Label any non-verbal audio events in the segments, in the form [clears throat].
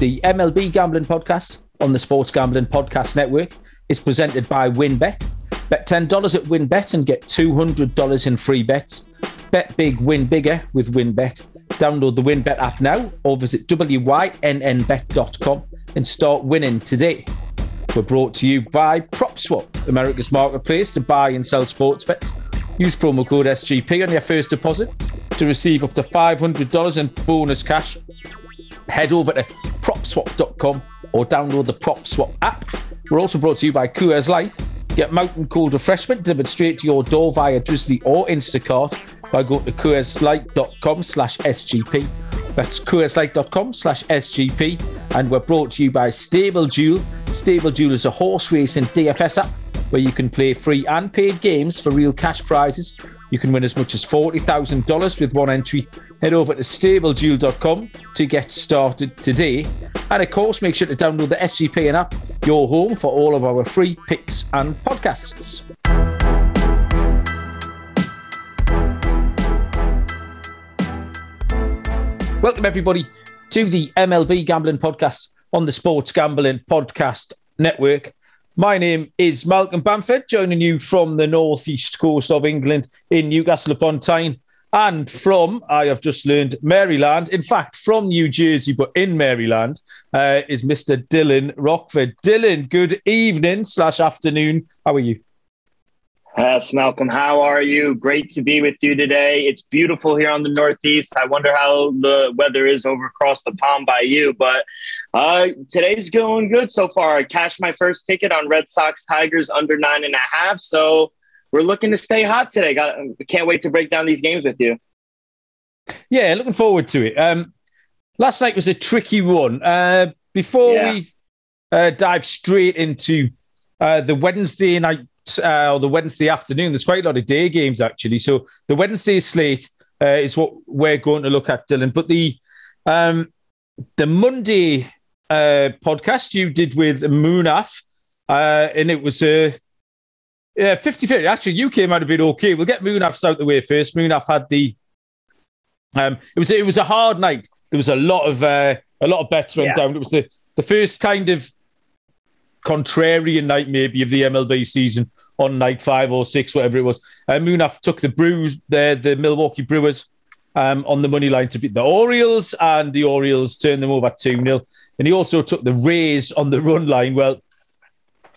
The MLB Gambling Podcast on the Sports Gambling Podcast Network is presented by WynnBET. Bet $10 at WynnBET and get $200 in free bets. Bet big, win bigger with WynnBET. Download the WynnBET app now or visit wynnbet.com and start winning today. We're brought to you by PropSwap, America's marketplace to buy and sell sports bets. Use promo code SGP on your first deposit to receive up to $500 in bonus cash. Head over to propswap.com or download the PropSwap app. We're also brought to you by Coors Light. Get mountain cold refreshment delivered straight to your door via Drizly or Instacart by going to coorslight.com slash SGP. That's coorslight.com slash SGP. And we're brought to you by Stable Duel. Stable Duel is a horse racing DFS app where you can play free and paid games for real cash prizes. You can win as much as $40,000 with one entry. Head over to stableduel.com to get started today. And of course, make sure to download the SGPN app, your home for all of our free picks and podcasts. Welcome, everybody, to the MLB Gambling Podcast on the Sports Gambling Podcast Network. My name is Malcolm Bamford, joining you from the northeast coast of England in Newcastle upon Tyne, and from, I have just learned, Maryland. In fact, from New Jersey, but in Maryland, uh, is Mr. Dylan Rockford. Dylan, good evening slash afternoon. How are you? Yes, Malcolm, how are you? Great to be with you today. It's beautiful here on the Northeast. I wonder how the weather is over across the pond by you, but uh, today's going good so far. I cashed my first ticket on Red Sox Tigers under nine and a half. So we're looking to stay hot today. Got, can't wait to break down these games with you. Yeah, looking forward to it. Um, last night was a tricky one. Uh, before yeah. we uh, dive straight into uh, the Wednesday night uh, or the Wednesday afternoon. There's quite a lot of day games actually. So the Wednesday slate uh, is what we're going to look at, Dylan. But the um, the Monday uh, podcast you did with Munaf, uh, and it was a. Uh, yeah, 50 50. Actually, you came out of it okay. We'll get Munaf's out the way first. Munaf had the. Um, it was it was a hard night. There was a lot of uh, a lot of bets went yeah. down. It was the, the first kind of contrarian night maybe of the MLB season on night five or six, whatever it was. Uh, Munaf took the Brews, the the Milwaukee Brewers, um, on the money line to beat the Orioles, and the Orioles turned them over two 0 And he also took the Rays on the run line. Well,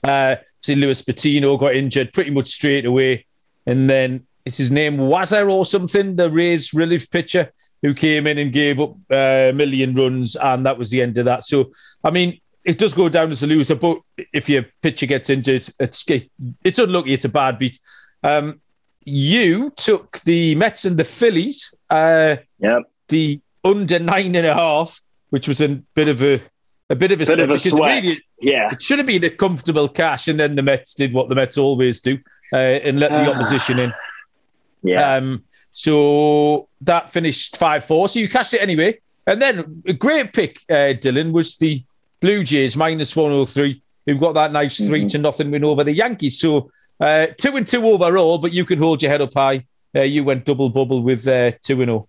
uh, see, Luis Patino got injured pretty much straight away, and then is his name Wazzer or something, the Rays relief pitcher who came in and gave up uh, a million runs, and that was the end of that. So, I mean, it does go down as a loser, but if your pitcher gets injured, it's it's unlucky. It's a bad beat. Um, you took the Mets and the Phillies. Uh, yep. The under nine and a half, which was a bit of a a bit of a, bit of a sweat. Really, yeah, it should have been a comfortable cash, and then the Mets did what the Mets always do uh, and let the opposition in. Yeah. Um, so that finished five four. So you cashed it anyway, and then a great pick, uh, Dylan, was the Blue Jays minus 103, who've got that nice 3 mm-hmm. to nothing win over the Yankees. So uh, two and two overall, but you can hold your head up high. Uh, you went double bubble with uh, two and zero. Oh.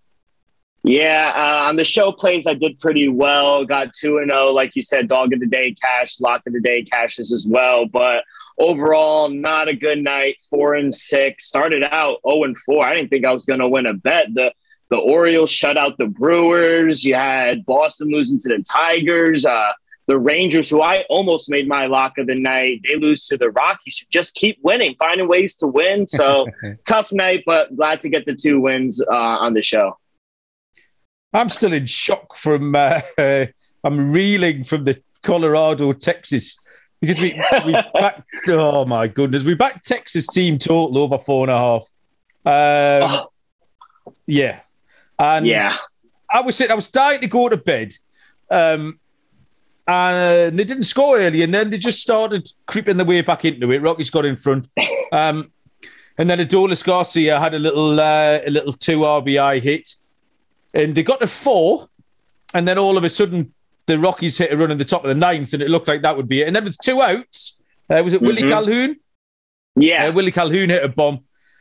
Yeah, uh, on the show plays, I did pretty well. Got two and zero, oh, like you said, dog of the day cash, lock of the day cashes as well. But overall, not a good night. Four and six. Started out 0 and 4. I didn't think I was going to win a bet. The the Orioles shut out the Brewers. You had Boston losing to the Tigers. Uh, the Rangers, who I almost made my lock of the night, they lose to the Rockies. Who just keep winning, finding ways to win. So [laughs] tough night, but glad to get the two wins uh, on the show. I'm still in shock from. Uh, [laughs] I'm reeling from the Colorado Texas because we we [laughs] back. Oh my goodness, we backed Texas team total over four and a half. Um, oh. Yeah, and yeah, I was sitting. I was dying to go to bed. Um, and they didn't score early, and then they just started creeping their way back into it. Rockies got in front, [laughs] um, and then Adolis Garcia had a little uh, a little two RBI hit, and they got to four, and then all of a sudden the Rockies hit a run in the top of the ninth, and it looked like that would be it. And then with two outs, uh, was it mm-hmm. Willie Calhoun? Yeah, uh, Willie Calhoun hit a bomb.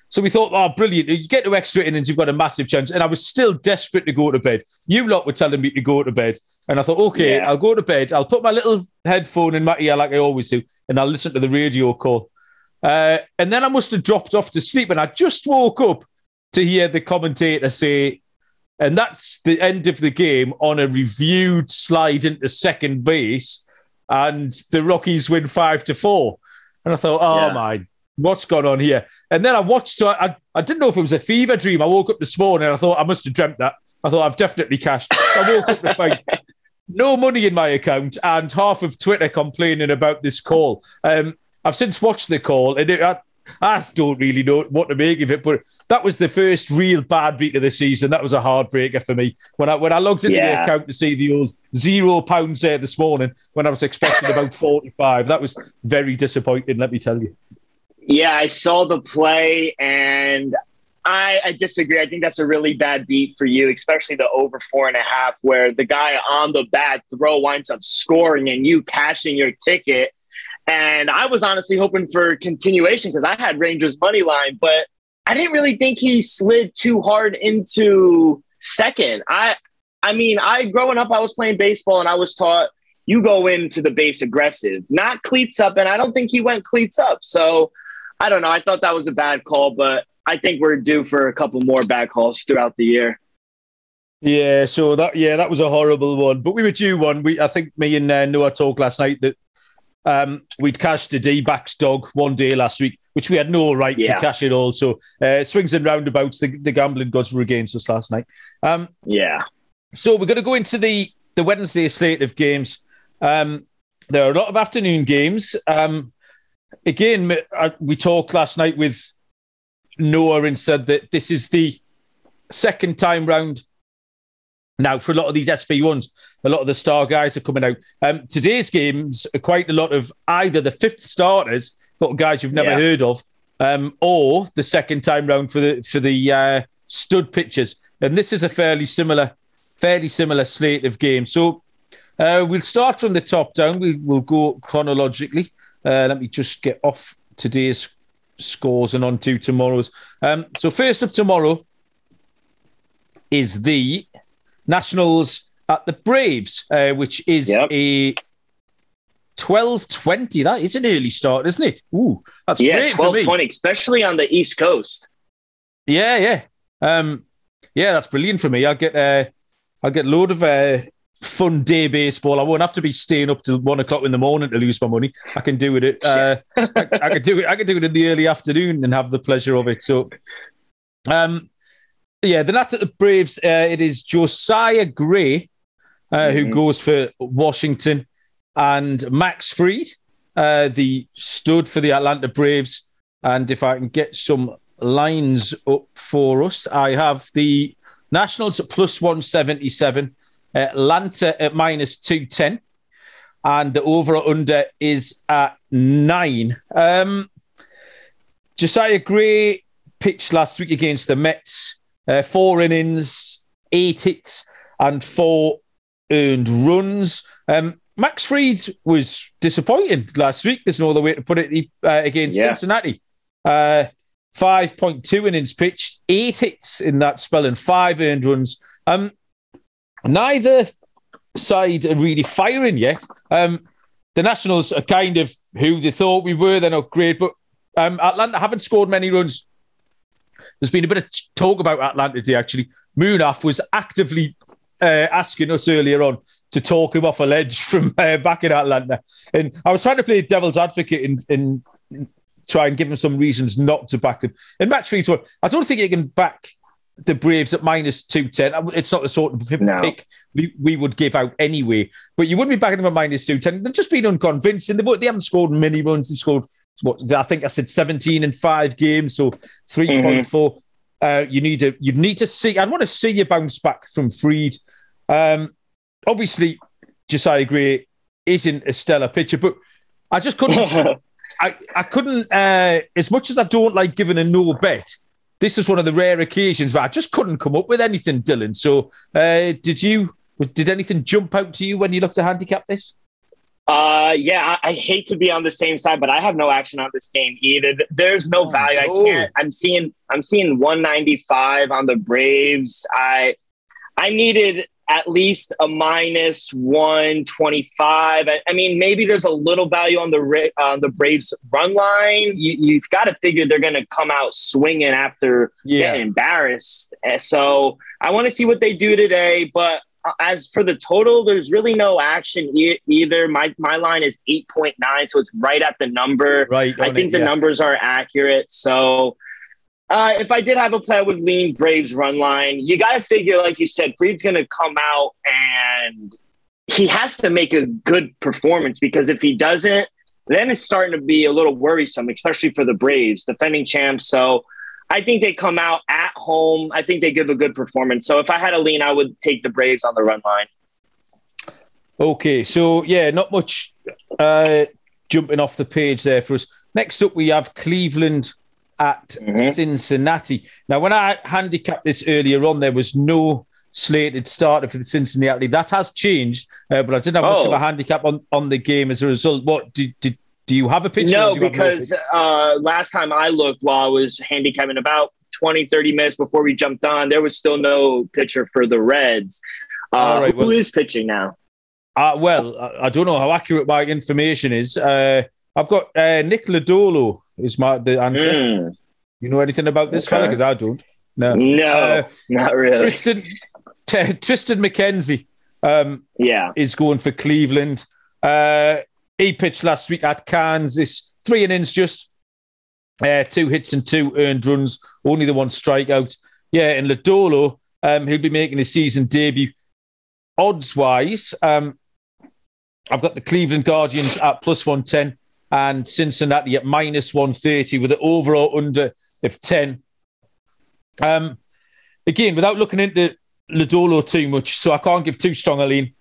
So we thought, oh, brilliant. You get to extra innings, you've got a massive chance. And I was still desperate to go to bed. You lot were telling me to go to bed. And I thought, okay, yeah. I'll go to bed. I'll put my little headphone in my ear like I always do, and I'll listen to the radio call. Uh, and then I must have dropped off to sleep. And I just woke up to hear the commentator say, and that's the end of the game on a reviewed slide into second base. And the Rockies win five to four. And I thought, oh yeah. my what's going on here? And then I watched, so I, I didn't know if it was a fever dream. I woke up this morning and I thought I must have dreamt that. I thought I've definitely cashed. I woke up to find [laughs] no money in my account and half of Twitter complaining about this call. Um, I've since watched the call and it, I, I don't really know what to make of it, but that was the first real bad beat of the season. That was a heartbreaker for me. When I when I logged into yeah. the account to see the old zero pounds there this morning, when I was expecting about [laughs] forty five, that was very disappointing. Let me tell you. Yeah, I saw the play and I, I, disagree. I think that's a really bad beat for you, especially the over four and a half, where the guy on the bad throw winds up scoring and you cashing your ticket. And I was honestly hoping for continuation because I had Rangers money line, but I didn't really think he slid too hard into second. I I mean, I growing up, I was playing baseball and I was taught you go into the base aggressive, not cleats up, and I don't think he went cleats up. So I don't know. I thought that was a bad call, but I think we're due for a couple more bad calls throughout the year. Yeah, so that yeah, that was a horrible one. But we were due one. We I think me and uh, Noah talked last night that um, we'd cashed a D-backs dog one day last week, which we had no right yeah. to cash it all. So uh, swings and roundabouts, the, the gambling gods were against us last night. Um, yeah. So we're going to go into the the Wednesday slate of games. Um, there are a lot of afternoon games. Um, again, we talked last night with Noah and said that this is the second time round now for a lot of these SP1s. A lot of the star guys are coming out. Um, today's games are quite a lot of either the fifth starters, but guys you've never yeah. heard of, um, or the second time round for the for the uh, stud pitchers. And this is a fairly similar, fairly similar slate of games. So uh, we'll start from the top down. We will go chronologically. Uh, let me just get off today's scores and on to tomorrow's. Um, so first of tomorrow is the Nationals at the Braves, uh, which is yep. a 12.20. That is an early start, isn't it? Ooh, that's yeah, great 12.20, especially on the East Coast. Yeah, yeah. Um, yeah, that's brilliant for me. I'll get uh, I'll get a load of uh, fun day baseball. I won't have to be staying up till one o'clock in the morning to lose my money. I can do it. Uh, I, I can do it. I can do it in the early afternoon and have the pleasure of it. So, um, yeah, the Nats at the Braves. Uh, it is Josiah Gray uh, mm-hmm. who goes for Washington, and Max Fried, uh, the stud for the Atlanta Braves. And if I can get some lines up for us, I have the Nationals at plus one seventy seven Atlanta at minus 210. And the over under is at nine. Um, Josiah Gray pitched last week against the Mets. Uh, four innings, eight hits, and four earned runs. Um, Max Fried was disappointing last week. There's no other way to put it uh, against yeah. Cincinnati. Uh, 5.2 innings pitched, eight hits in that spell, and five earned runs. Um, Neither side are really firing yet. Um, the Nationals are kind of who they thought we were. They're not great, but um, Atlanta haven't scored many runs. There's been a bit of talk about Atlanta today, actually. Munaf was actively uh, asking us earlier on to talk him off a ledge from uh, back in Atlanta. And I was trying to play devil's advocate and, try and give him some reasons not to back them. And match three, I don't think you can back the Braves at minus 210. It's not the sort of no. pick we, we would give out anyway. But you wouldn't be backing them at minus 210. They've just been unconvincing. They, they haven't scored many runs. They've scored, what I think I said 17 in five games, so 3.4. Mm-hmm. Uh, you need to you need to see. I want to see you bounce back from Fried. Um, obviously, Josiah Gray isn't a stellar pitcher, but I just couldn't. [laughs] I, I couldn't. Uh, as much as I don't like giving a no bet, this is one of the rare occasions where I just couldn't come up with anything, Dylan. So, uh, did you? Did anything jump out to you when you looked to handicap this? Uh, yeah, I, I, hate to be on the same side, but I have no action on this game either. There's no oh, value. I can't. I'm seeing. I'm seeing 195 on the Braves. I I needed at least a minus 125. I, I mean, maybe there's a little value on the on the Braves run line. You, have got to figure they're going to come out swinging after yeah. getting embarrassed. So I want to see what they do today, but as for the total, there's really no action e- either. My my line is eight point nine, so it's right at the number. Right. I think it, the yeah. numbers are accurate. So uh, if I did have a play, I would lean Braves run line. You got to figure, like you said, Fried's going to come out and he has to make a good performance because if he doesn't, then it's starting to be a little worrisome, especially for the Braves, defending champs. So I think they come out at home. I think they give a good performance. So if I had a lean, I would take the Braves on the run line. Okay, so yeah, not much uh, jumping off the page there for us. Next up, we have Cleveland at mm-hmm. Cincinnati. Now, when I handicapped this earlier on, there was no slated starter for the Cincinnati. That has changed, uh, but I didn't have oh. much of a oh. handicap on, on the game as a result. What did, did do you have a picture? No, because uh, last time I looked while I was handicapping about 20, 30 minutes before we jumped on, there was still no pitcher for the Reds. Uh, right, well, who is pitching now? Uh, well, I don't know how accurate my information is. Uh, I've got uh, Nick Lodolo is my the answer. Mm. You know anything about this okay. fella? Because I don't. No, no, uh, not really. Triston [laughs] T- Triston McKenzie, um, yeah, is going for Cleveland. Uh, he pitched last week at Kansas, three innings just, uh, two hits and two earned runs, only the one strikeout. Yeah, and Lodolo, um, he'll be making his season debut. Odds wise, um, I've got the Cleveland Guardians at plus 110 and Cincinnati at minus 130 with an overall under of 10. Um, again, without looking into Lodolo too much, so I can't give too strong a lean.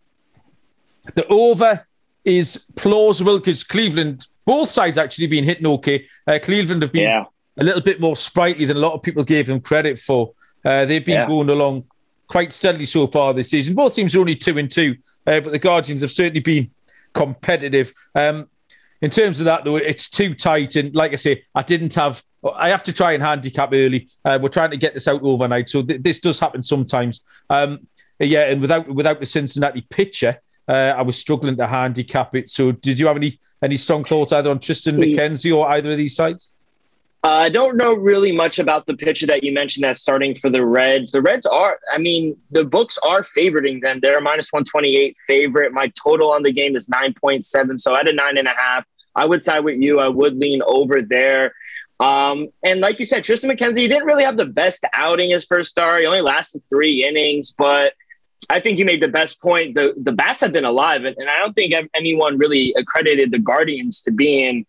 The over is plausible because Cleveland, both sides actually been hitting okay. Uh, Cleveland have been yeah. a little bit more sprightly than a lot of people gave them credit for. Uh, they've been yeah. going along quite steadily so far this season. Both teams are only two and two, uh, but the Guardians have certainly been competitive. Um, in terms of that, though, it's too tight. And like I say, I didn't have. I have to try and handicap early. Uh, we're trying to get this out overnight, so th- this does happen sometimes. Um, yeah, and without without the Cincinnati pitcher, uh, I was struggling to handicap it. So, did you have any any strong thoughts either on Triston McKenzie or either of these sides? I don't know really much about the pitcher that you mentioned that's starting for the Reds. The Reds are, I mean, the books are favoriting them. They're a minus 128 favorite. My total on the game is 9.7. So at a nine and a half, I would side with you. I would lean over there. Um, and like you said, Triston McKenzie he didn't really have the best outing his first start. He only lasted three innings, but I think you made the best point. The the bats have been alive, and, and I don't think anyone really accredited the Guardians to being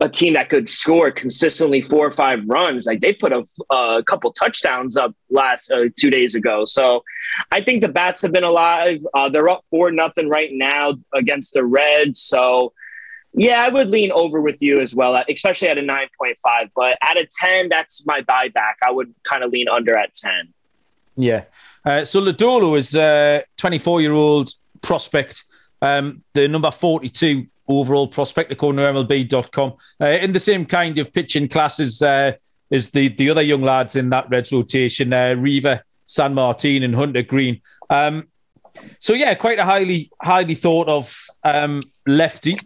a team that could score consistently four or five runs. Like they put a, a couple touchdowns up last uh, two days ago. So I think the bats have been alive. Uh, they're up four nothing right now against the Reds. So yeah, I would lean over with you as well, especially at a nine point five. But at a ten, that's my buyback. I would kind of lean under at ten. Yeah. Uh, so Lodolo is a 24 year old prospect, um, the number 42 overall prospect, according to MLB.com, uh, in the same kind of pitching classes uh, as the, the other young lads in that Reds rotation, uh, Sanmartín, and Hunter Greene. Um, so, yeah, quite a highly highly thought of um, lefty.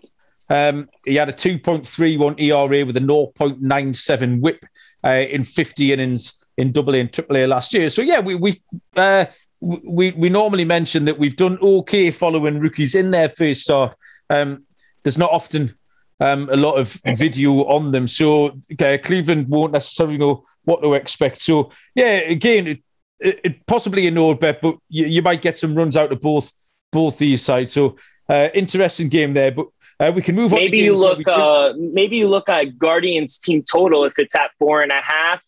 Um, he had a 2.31 ERA with a 0.97 whip uh, in 50 innings in double A and triple A last year. So yeah, we we uh, we we normally mention that we've done okay following rookies in their first start. Um, there's not often um, a lot of video on them, so uh, Cleveland won't necessarily know what to expect. So yeah, again, it, it, it possibly a no bet, but you, you, might get some runs out of both both these sides. So uh, interesting game there, but. Uh, we can move maybe on. Maybe you look. Uh, maybe you look at Guardians team total if it's at four and a half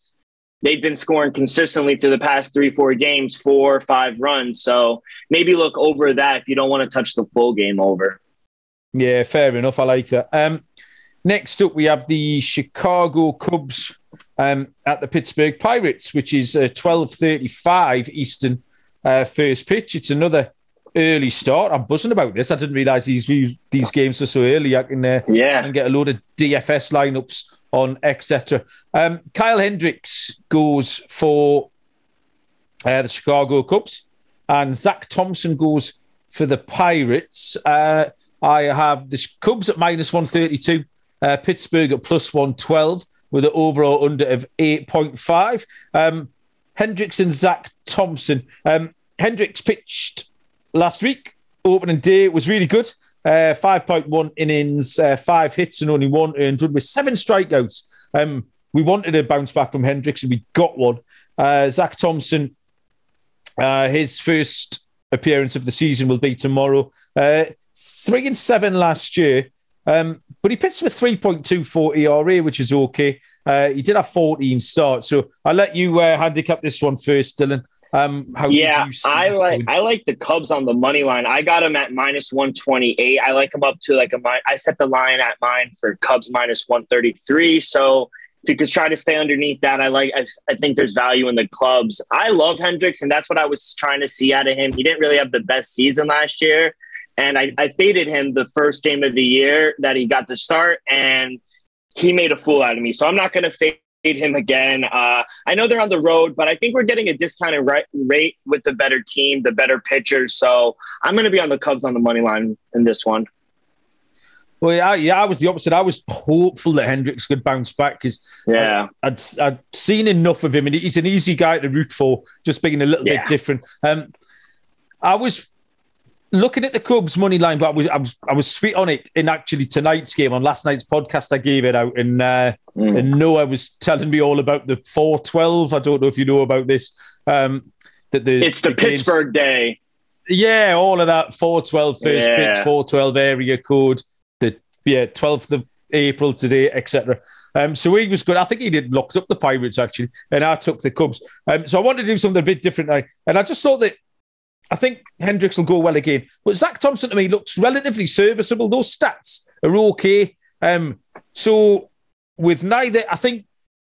they've been scoring consistently through the past three, four games, four five runs. So maybe look over that if you don't want to touch the full game over. Yeah, fair enough. I like that. Um, next up, we have the Chicago Cubs um, at the Pittsburgh Pirates, which is uh, twelve thirty-five Eastern uh, first pitch. It's another early start. I'm buzzing about this. I didn't realize these these games were so early. I can uh, yeah and get a load of DFS lineups on etc. Um, Kyle Hendricks goes for uh, the Chicago Cubs, and Zach Thompson goes for the Pirates. Uh, I have the Cubs at minus 132, uh, Pittsburgh at plus 112 with an overall under of 8.5. Um, Hendricks and Zach Thompson. Um, Hendricks pitched last week, opening day, was really good. Uh, 5.1 innings, uh, five hits, and only one earned run with seven strikeouts. Um, we wanted a bounce back from Hendricks, and we got one. Uh, Zach Thompson, uh, his first appearance of the season will be tomorrow. Uh, three and seven last year, um, but he pitched with 3.24 ERA, which is okay. Uh, he did have 14 starts, so I'll let you handicap this one first, Dylan. Um, yeah, I like I like the Cubs on the money line. I got them at minus one twenty eight. I like them up to like a I set the line at mine for Cubs minus one thirty three. So if you could try to stay underneath that, I like. I, I think there's value in the Cubs. I love Hendricks, and that's what I was trying to see out of him. He didn't really have the best season last year, and I, I faded him the first game of the year that he got to start, and he made a fool out of me. So I'm not going to fade him again. Uh, I know they're on the road, but I think we're getting a discounted rate with the better team, the better pitchers. So I'm going to be on the Cubs on the money line in this one. Well, yeah, yeah, I was the opposite. I was hopeful that Hendricks could bounce back because yeah, I'd, I'd seen enough of him, and he's an easy guy to root for, just being a little yeah. bit different. Um, I was looking at the Cubs money line, but I was I was I was sweet on it in actually tonight's game on last night's podcast. I gave it out, and uh, mm. and Noah was telling me all about the four twelve. I don't know if you know about this. Um, that the it's the, the Pittsburgh games, day. Yeah, all of that 412 first yeah. pitch, 412 area code, the yeah, 12th of April today, etc. Um, so he was good. I think he did locked up the Pirates actually, and I took the Cubs. Um, so I wanted to do something a bit different, and I just thought that I think Hendricks will go well again. But Zach Thompson to me looks relatively serviceable. Those stats are okay. Um, so with neither, I think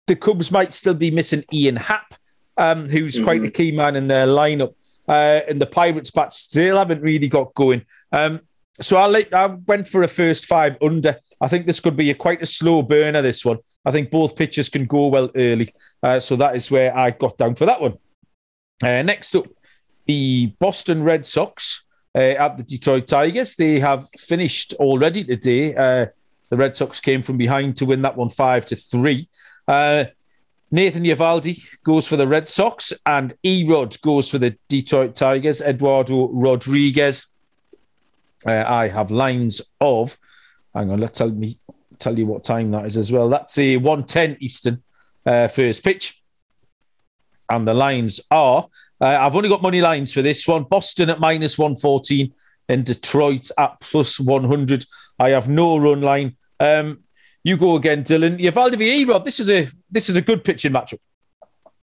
the Cubs might still be missing Ian Happ, um, who's mm-hmm. quite the key man in their lineup. Uh, and the Pirates bat still haven't really got going. Um, so I, let, I went for a first five under. I think this could be a quite a slow burner. This one, I think both pitchers can go well early. Uh, so that is where I got down for that one. Uh, next up, the Boston Red Sox uh, at the Detroit Tigers. They have finished already today. Uh, the Red Sox came from behind to win that one five to three. Uh, Nathan Eovaldi goes for the Red Sox, and E-Rod goes for the Detroit Tigers. Eduardo Rodriguez. Uh, I have lines of. Hang on, let's tell me tell you what time that is as well. That's a one ten Eastern uh, first pitch, and the lines are uh, I've only got money lines for this one. Boston at minus 114 and Detroit at plus 100. I have no run line. Um, you go again, Dylan. Eovaldi v. This is a this is a good pitching matchup.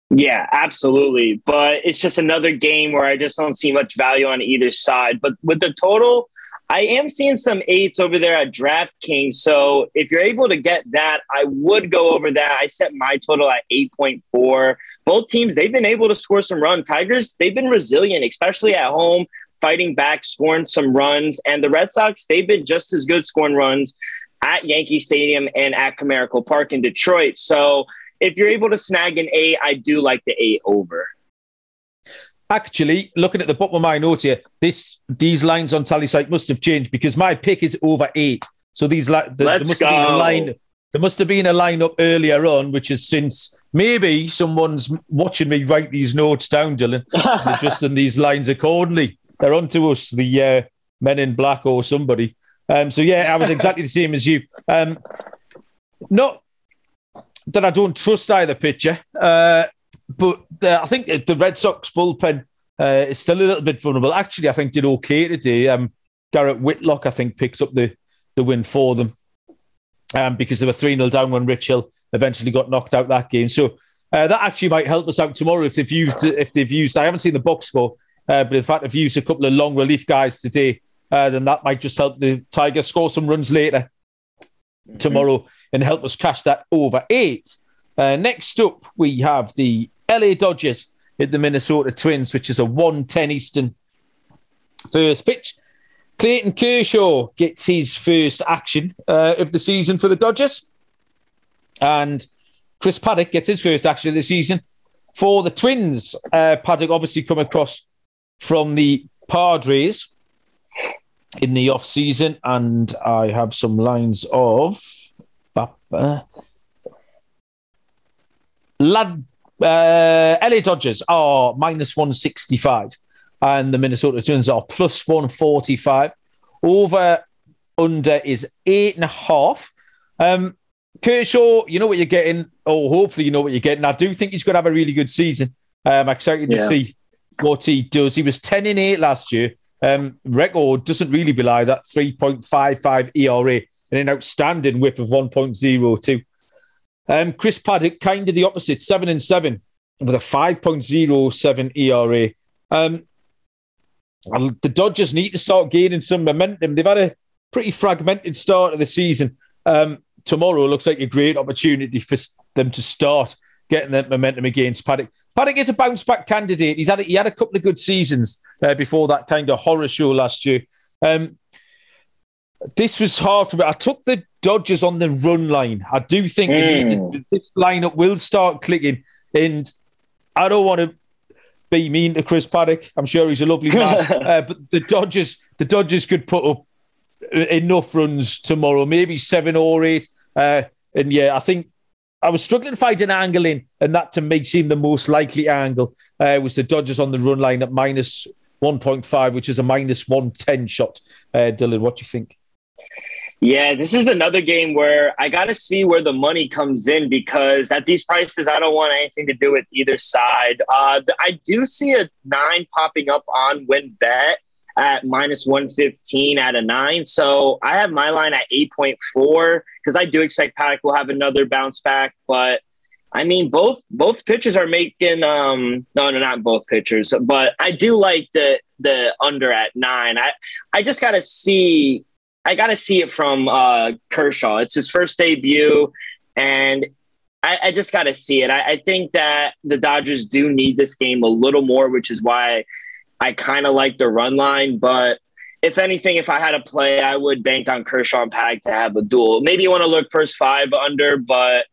Yeah, absolutely. But it's just another game where I just don't see much value on either side. But with the total, I am seeing some eights over there at DraftKings. So if you're able to get that, I would go over that. I set my total at 8.4. Both teams, they've been able to score some runs. Tigers, they've been resilient, especially at home, fighting back, scoring some runs. And the Red Sox, they've been just as good scoring runs at Yankee Stadium and at Comerica Park in Detroit. So if you're able to snag an eight, I do like the eight over. Actually, looking at the bottom of my note here, this these lines on Tallysight must have changed because my pick is over eight. So these li- the, there must go. have been a line. There must have been a lineup earlier on, which is since maybe someone's watching me write these notes down, Dylan, [laughs] and adjusting these lines accordingly. They're onto us, the uh, men in black or somebody. Um, so yeah, I was exactly the [laughs] same as you. Um, not that I don't trust either pitcher. Uh, but uh, I think the Red Sox bullpen uh, is still a little bit vulnerable. Actually, I think did okay today. Um, Garrett Whitlock, I think, picked up the, the win for them um, because they were 3 0 down when Rich Hill eventually got knocked out that game. So uh, that actually might help us out tomorrow if they've used, if they've used I haven't seen the box score, uh, but in fact, if used a couple of long relief guys today, uh, then that might just help the Tigers score some runs later mm-hmm. tomorrow and help us cash that over eight. Uh, next up, we have the LA Dodgers at the Minnesota Twins, which is a 110 Eastern First pitch. Clayton Kershaw gets his first action uh, of the season for the Dodgers. And Chris Paddack gets his first action of the season for the Twins. Uh, Paddack obviously come across from the Padres in the off season, and I have some lines of Lad, uh, LA Dodgers are minus 165, and the Minnesota Twins are plus 145. Over under is eight and a half. Um, Kershaw, you know what you're getting, or hopefully you know what you're getting. I do think he's going to have a really good season. I'm excited yeah. to see what he does. He was 10 in 8 last year. Um, record doesn't really belie that 3.55 ERA and an outstanding whip of 1.02. Um, Chris Paddack, kind of the opposite, 7 and 7 with a 5.07 ERA. Um, the Dodgers need to start gaining some momentum. They've had a pretty fragmented start of the season. Um, tomorrow looks like a great opportunity for them to start getting that momentum against Paddack. Paddack is a bounce back candidate. He's had a, he had a couple of good seasons uh, before that kind of horror show last year. Um, this was hard for me. I took the Dodgers on the run line. I do think mm. this lineup will start clicking, and I don't want to be mean to Chris Paddack. I'm sure he's a lovely man, [laughs] uh, but the Dodgers, the Dodgers could put up enough runs tomorrow, maybe seven or eight. Uh, and yeah, I think I was struggling to find an angle in, and that to me seemed the most likely angle uh, was the Dodgers on the run line at minus 1.5, which is a minus 110 shot. Uh, Dylan, what do you think? Yeah, this is another game where I got to see where the money comes in because at these prices, I don't want anything to do with either side. Uh, I do see a nine popping up on WynnBET at minus 115 out of nine. So I have my line at 8.4 because I do expect Paddack will have another bounce back. But I mean, both both pitchers are making um no no not both pitchers, but I do like the the under at nine. I I just gotta see I gotta see it from uh Kershaw. It's his first debut and I, I just gotta see it. I, I think that the Dodgers do need this game a little more, which is why I kind of like the run line, but if anything, if I had to play, I would bank on Kershaw and Paddack to have a duel. Maybe you want to look first five under, but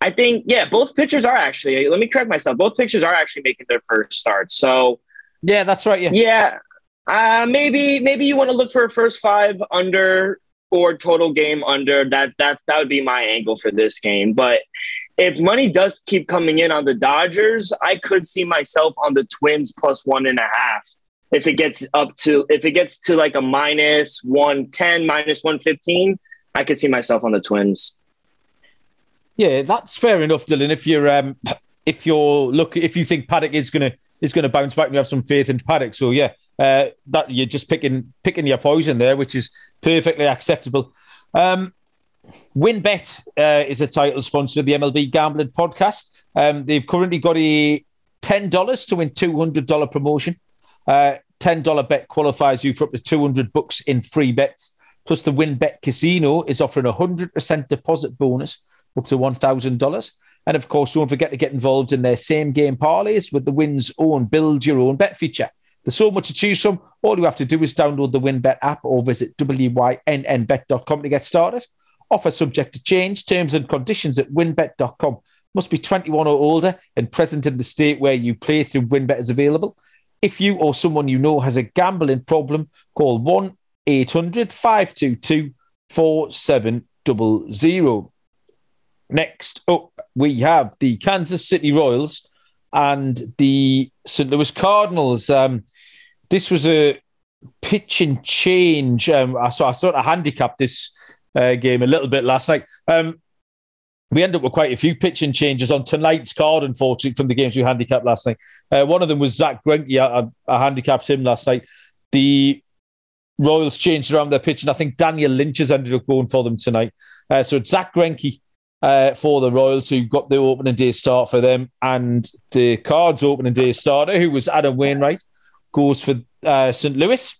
I think, yeah, both pitchers are actually, let me correct myself, both pitchers are actually making their first start. So, yeah, that's right. Yeah. Yeah. Uh, maybe, maybe you want to look for a first five under or total game under. That, that, that would be my angle for this game. But if money does keep coming in on the Dodgers, I could see myself on the Twins plus one and a half. If it gets up to if it gets to like a minus one ten, minus one fifteen, I could see myself on the Twins. Yeah, that's fair enough, Dylan. If you're um if you're look if you think Paddack is gonna is gonna bounce back and have some faith in Paddack. So yeah, uh, that you're just picking picking your poison there, which is perfectly acceptable. Um, WynnBET uh, is a title sponsor of the MLB Gambling Podcast. Um, they've currently got a $10 to win $200 promotion. Uh, $10 bet qualifies you for up to 200 bucks in free bets. Plus, the WynnBET Casino is offering a 100% deposit bonus up to $1,000. And of course, don't forget to get involved in their same game parlays with the Win's own build your own bet feature. There's so much to choose from. All you have to do is download the WynnBET app or visit wynnbet.com to get started. Offer subject to change. Terms and conditions at wynnbet.com. Must be 21 or older and present in the state where you play through WynnBET is available. If you or someone you know has a gambling problem, call 1 800 522 4700. Next up, we have the Kansas City Royals and the St. Louis Cardinals. Um, this was a pitching change. Um, so I sort of handicapped this uh, game a little bit last night. Um, we ended up with quite a few pitching changes on tonight's card, unfortunately, from the games we handicapped last night. Uh, one of them was Zack Greinke. I, I, handicapped him last night. The Royals changed around their pitching. And I think Daniel Lynch has ended up going for them tonight. Uh, so Zack Greinke uh, for the Royals, who got the opening day start for them, and the Cards opening day starter, who was Adam Wainwright, goes for uh, St. Louis.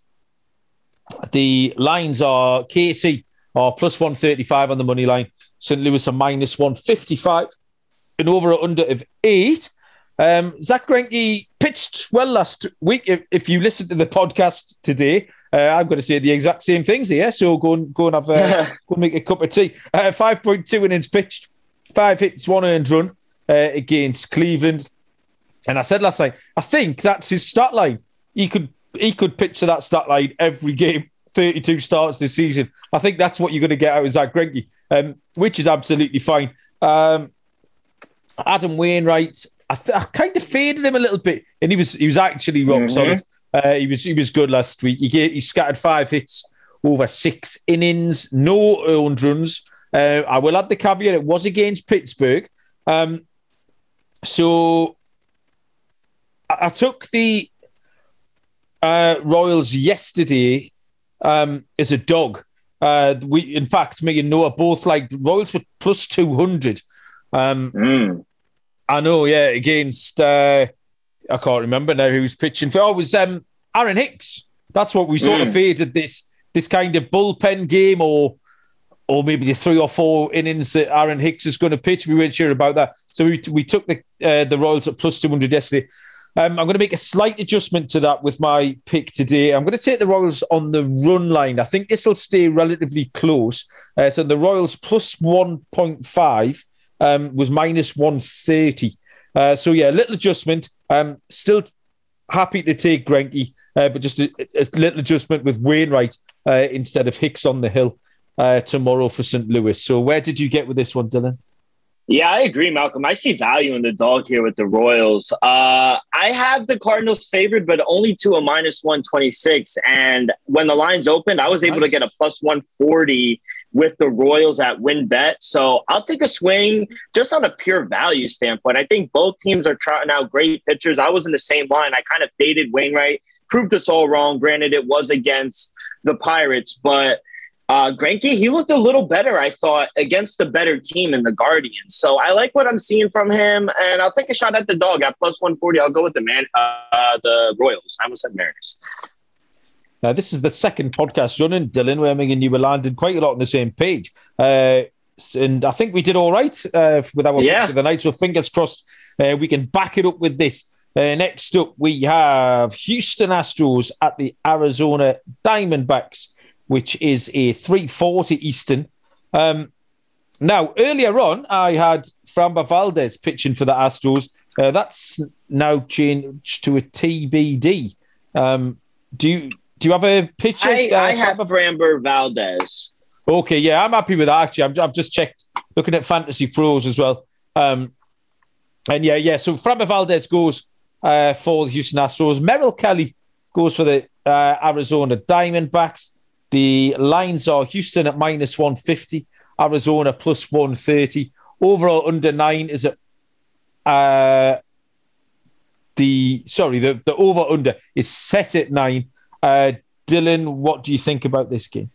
The lines are KC are plus 135 on the money line. St. Louis are minus 155. An over or under of eight. Um, Zack Greinke pitched well last week. If, if you listen to the podcast today, uh, I'm going to say the exact same things here. So go and go and have a, [laughs] go and make a cup of tea. Uh, Five point two innings pitched, five hits, one earned run uh, against Cleveland. And I said last night, I think that's his stat line. He could he could pitch to that stat line every game. 32 starts this season. I think that's what you're going to get out of Zack Greinke, um, which is absolutely fine. Um, Adam Wainwright, I, th- I, kind of faded him a little bit, and he was he was actually rock mm-hmm. solid. Uh, he was he was good last week. He he scattered five hits over six innings, no earned runs. Uh, I will add the caveat: it was against Pittsburgh. Um, so I, I took the uh, Royals yesterday um, as a dog. Uh, we, in fact, me and Noah both like Royals were plus two hundred. Um, mm. I know, yeah, against uh, I can't remember now who's pitching for. Oh, it was um, Aaron Hicks. That's what we sort mm. of faded this this kind of bullpen game, or or maybe the three or four innings that Aaron Hicks is going to pitch. We weren't sure about that, so we we took the uh, the Royals at plus two hundred yesterday. Um, I'm going to make a slight adjustment to that with my pick today. I'm going to take the Royals on the run line. I think this will stay relatively close. Uh, so the Royals plus 1.5 um, was minus 130. Uh, so yeah, a little adjustment. Um, still happy to take Greinke, uh, but just a, a, little adjustment with Wainwright uh, instead of Hicks on the hill uh, tomorrow for St. Louis. So where did you get with this one, Dylan? Yeah, I agree, Malcolm. I see value in the dog here with the Royals. Uh, I have the Cardinals favored, but only to a minus 126. And when the lines opened, I was able nice. to get a plus 140 with the Royals at WynnBET. So I'll take a swing just on a pure value standpoint. I think both teams are trotting out great pitchers. I was in the same line. I kind of faded Wainwright, proved us all wrong. Granted, it was against the Pirates, but – uh, Greinke, he looked a little better, I thought, against the better team in the Guardians. So I like what I'm seeing from him, and I'll take a shot at the dog at plus 140. I'll go with the man, uh, the Royals. I almost said Mariners. Now, this is the second podcast running, Dylan, where me and you were landing quite a lot on the same page. Uh, and I think we did all right uh, with our yeah. of the night. So fingers crossed uh, we can back it up with this. Uh, next up, we have Houston Astros at the Arizona Diamondbacks which is a 340 Eastern. Um, now, earlier on, I had Framber Valdez pitching for the Astros. Uh, that's now changed to a TBD. Um, do you do you have a picture? I, uh, I have Framber Valdez. Okay, yeah, I'm happy with that. Actually, i have just checked looking at Fantasy Pros as well. Um, and yeah, yeah. So Framber Valdez goes uh, for the Houston Astros. Merrill Kelly goes for the uh, Arizona Diamondbacks. The lines are Houston at minus 150, Arizona plus 130. Overall, under nine is at uh, the sorry, the, the over under is set at nine. Uh, Dylan, what do you think about this game?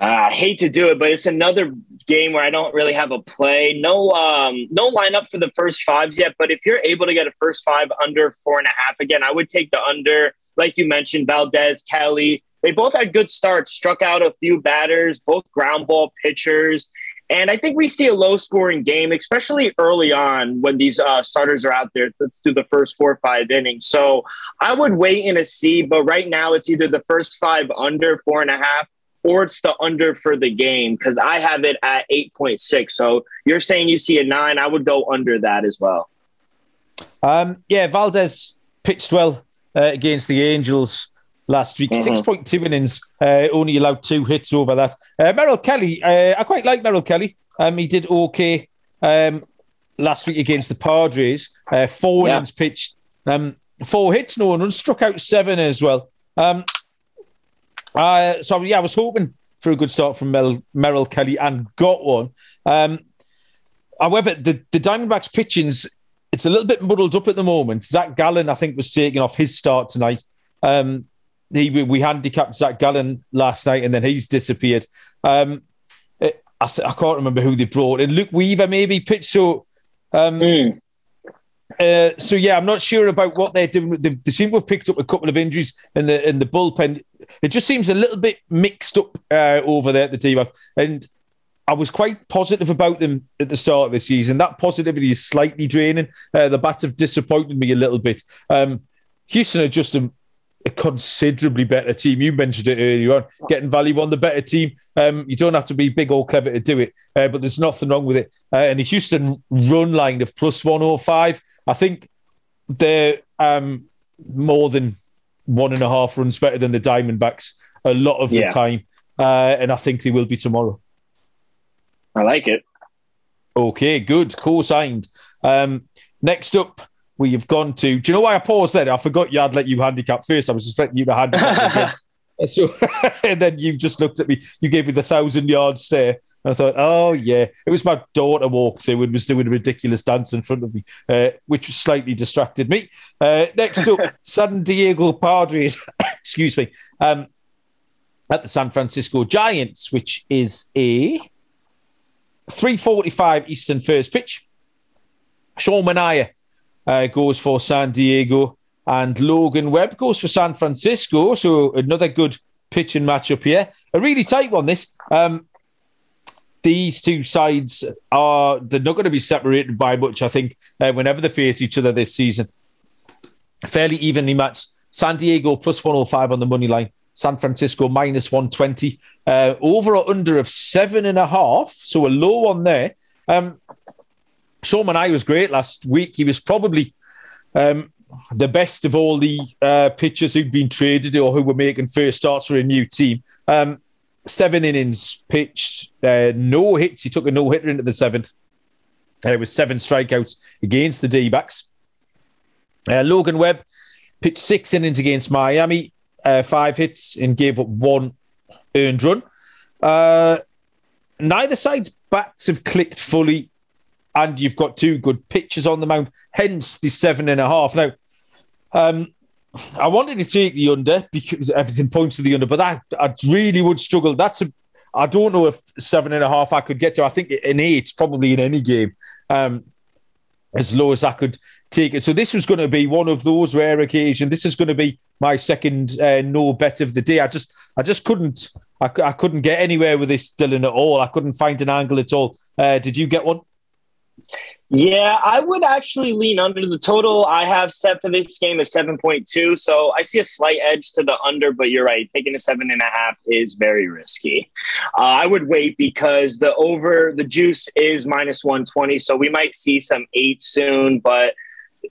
Uh, I hate to do it, but it's another game where I don't really have a play. No, um, no lineup for the first fives yet. But if you're able to get a first five under four and a half, again, I would take the under. Like you mentioned, Valdez, Kelly, they both had good starts, struck out a few batters, both ground ball pitchers. And I think we see a low scoring game, especially early on when these uh, starters are out there through the first four or five innings. So I would wait and see, but right now it's either the first five under four and a half or it's the under for the game because I have it at 8.6. So you're saying you see a nine. I would go under that as well. Um, yeah, Valdez pitched well uh, against the Angels last week. Mm-hmm. 6.2 innings, uh, only allowed two hits over that. Uh, Merrill Kelly, uh, I quite like Merrill Kelly. Um, he did okay um, last week against the Padres. Uh, four yeah. innings pitched, um, four hits, no one struck out seven as well. Um, uh, so, yeah, I was hoping for a good start from Mel- Merrill Kelly and got one. Um, however, the, the Diamondbacks pitching's it's a little bit muddled up at the moment. Zac Gallen, I think, was taking off his start tonight. Um, he we handicapped Zac Gallen last night, and then he's disappeared. Um, it, I, th- I can't remember who they brought in. Luke Weaver maybe pitched. So, um, mm. uh, so yeah, I'm not sure about what they're doing. They, they, seem to have picked up a couple of injuries in the in the bullpen. It just seems a little bit mixed up uh, over there at the team. And I was quite positive about them at the start of the season. That positivity is slightly draining. Uh, the bats have disappointed me a little bit. Um, Houston are just a, a, considerably better team. You mentioned it earlier on, getting value on the better team. Um, you don't have to be big or clever to do it, uh, but there's nothing wrong with it. Uh, and the Houston run line of plus 105, I think they're um, more than one and a half runs better than the Diamondbacks a lot of yeah. the time. Uh, and I think they will be tomorrow. I like it. Okay, good. Co-signed. Um, next up, we have gone to. Do you know why I paused there? I forgot you had let you handicap first. I was expecting you to handicap. [laughs] so, [laughs] and then you just looked at me. You gave me the thousand yard stare. And I thought, oh yeah, it was my daughter walked through and was doing a ridiculous dance in front of me, uh, which slightly distracted me. Uh, next up, [laughs] San Diego Padres. [coughs] excuse me. Um, at the San Francisco Giants, which is a 345 Eastern first pitch. Sean Manaea uh, goes for San Diego and Logan Webb goes for San Francisco. So another good pitching matchup here. A really tight one, this. Um, these two sides are they're not going to be separated by much, I think, uh, whenever they face each other this season. Fairly evenly matched. San Diego plus 105 on the money line. San Francisco minus 120. Uh, over or under of seven and a half. So a low one there. Um, Sean I was great last week. He was probably um, the best of all the uh, pitchers who'd been traded or who were making first starts for a new team. Um, seven innings pitched, uh, no hits. He took a no hitter into the seventh. There was seven strikeouts against the D backs. Uh, Logan Webb pitched six innings against Miami, uh, five hits, and gave up one earned run. Uh, neither side's bats have clicked fully, and you've got two good pitchers on the mound, hence the seven and a half. Now, um, I wanted to take the under because everything points to the under, but that I really would struggle. That's a I don't know if seven and a half I could get to. I think an eight probably in any game, um, as low as I could take it. So this was going to be one of those rare occasions. This is going to be my second uh, no bet of the day. I just I just couldn't I, I couldn't get anywhere with this Dylan at all. I couldn't find an angle at all. Uh, did you get one? Yeah, I would actually lean under the total. I have set for this game is 7.2. So I see a slight edge to the under, but you're right. Taking a seven and a half is very risky. Uh, I would wait because the over, the juice is minus 120. So we might see some eight soon, but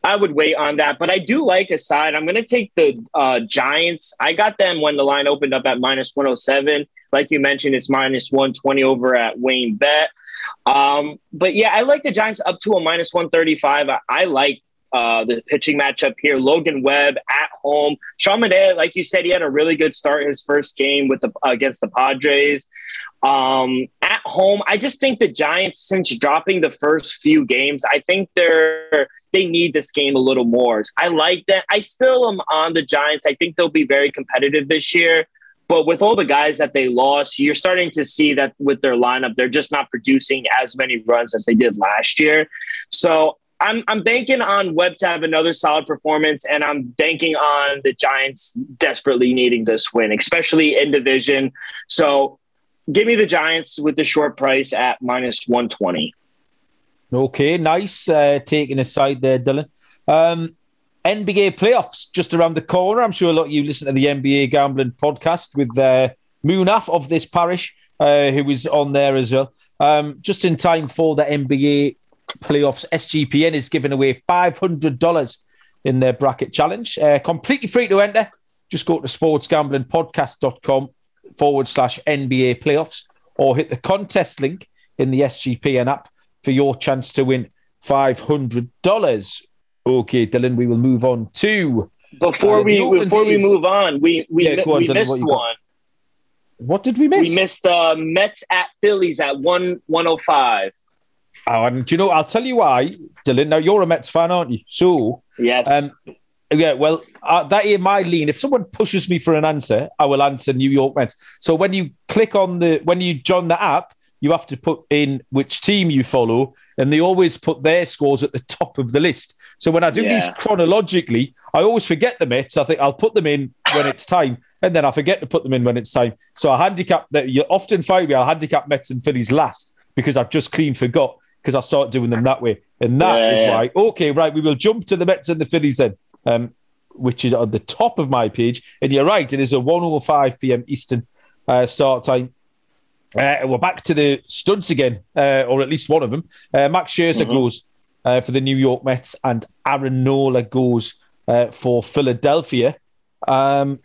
I would wait on that. But I do like a side. I'm going to take the uh, Giants. I got them when the line opened up at minus 107. Like you mentioned, it's minus 120 over at WynnBET. Um, but yeah, I like the Giants up to a minus 135. I, I like uh, the pitching matchup here. Logan Webb at home. Sean Manaea, like you said, he had a really good start his first game with the against the Padres. Um, at home, I just think the Giants, since dropping the first few games, I think they're they need this game a little more. I like that. I still am on the Giants. I think they'll be very competitive this year. But with all the guys that they lost, you're starting to see that with their lineup, they're just not producing as many runs as they did last year. So I'm, I'm banking on Webb to have another solid performance, and I'm banking on the Giants desperately needing this win, especially in division. So give me the Giants with the short price at minus 120. Okay, nice. Uh, taking a side there, Dylan. Um, NBA playoffs just around the corner. I'm sure a lot of you listen to the NBA gambling podcast with uh, Munaf of this parish, uh, who is on there as well. Um, just in time for the NBA playoffs, SGPN is giving away $500 in their bracket challenge. Uh, completely free to enter. Just go to sportsgamblingpodcast.com forward slash NBA playoffs or hit the contest link in the SGPN app for your chance to win $500. Okay, Dylan, we will move on to before uh, we before we move on. We we, yeah, on, we Dylan, missed what one. What did we miss? We missed uh, Mets at Phillies at one one oh five. Oh, and do you know? I'll tell you why, Dylan. Now you're a Mets fan, aren't you? So yes. Um, yeah, well, uh, that is my lean. If someone pushes me for an answer, I will answer New York Mets. So when you click on the when you join the app, you have to put in which team you follow, and they always put their scores at the top of the list. So when I do yeah. these chronologically, I always forget the Mets. I think I'll put them in when it's time, and then I forget to put them in when it's time. So I handicap that you often find me. I'll handicap Mets and Phillies last because I've just clean forgot because I start doing them that way, and that yeah, is yeah. why. Okay, right, we will jump to the Mets and the Phillies then. Um, which is on the top of my page. And you're right, it is a 1.05 p.m. Eastern uh, start time. Uh, we're back to the studs again, uh, or at least one of them. Uh, Max Scherzer mm-hmm. goes uh, for the New York Mets, and Aaron Nola goes uh, for Philadelphia. Um,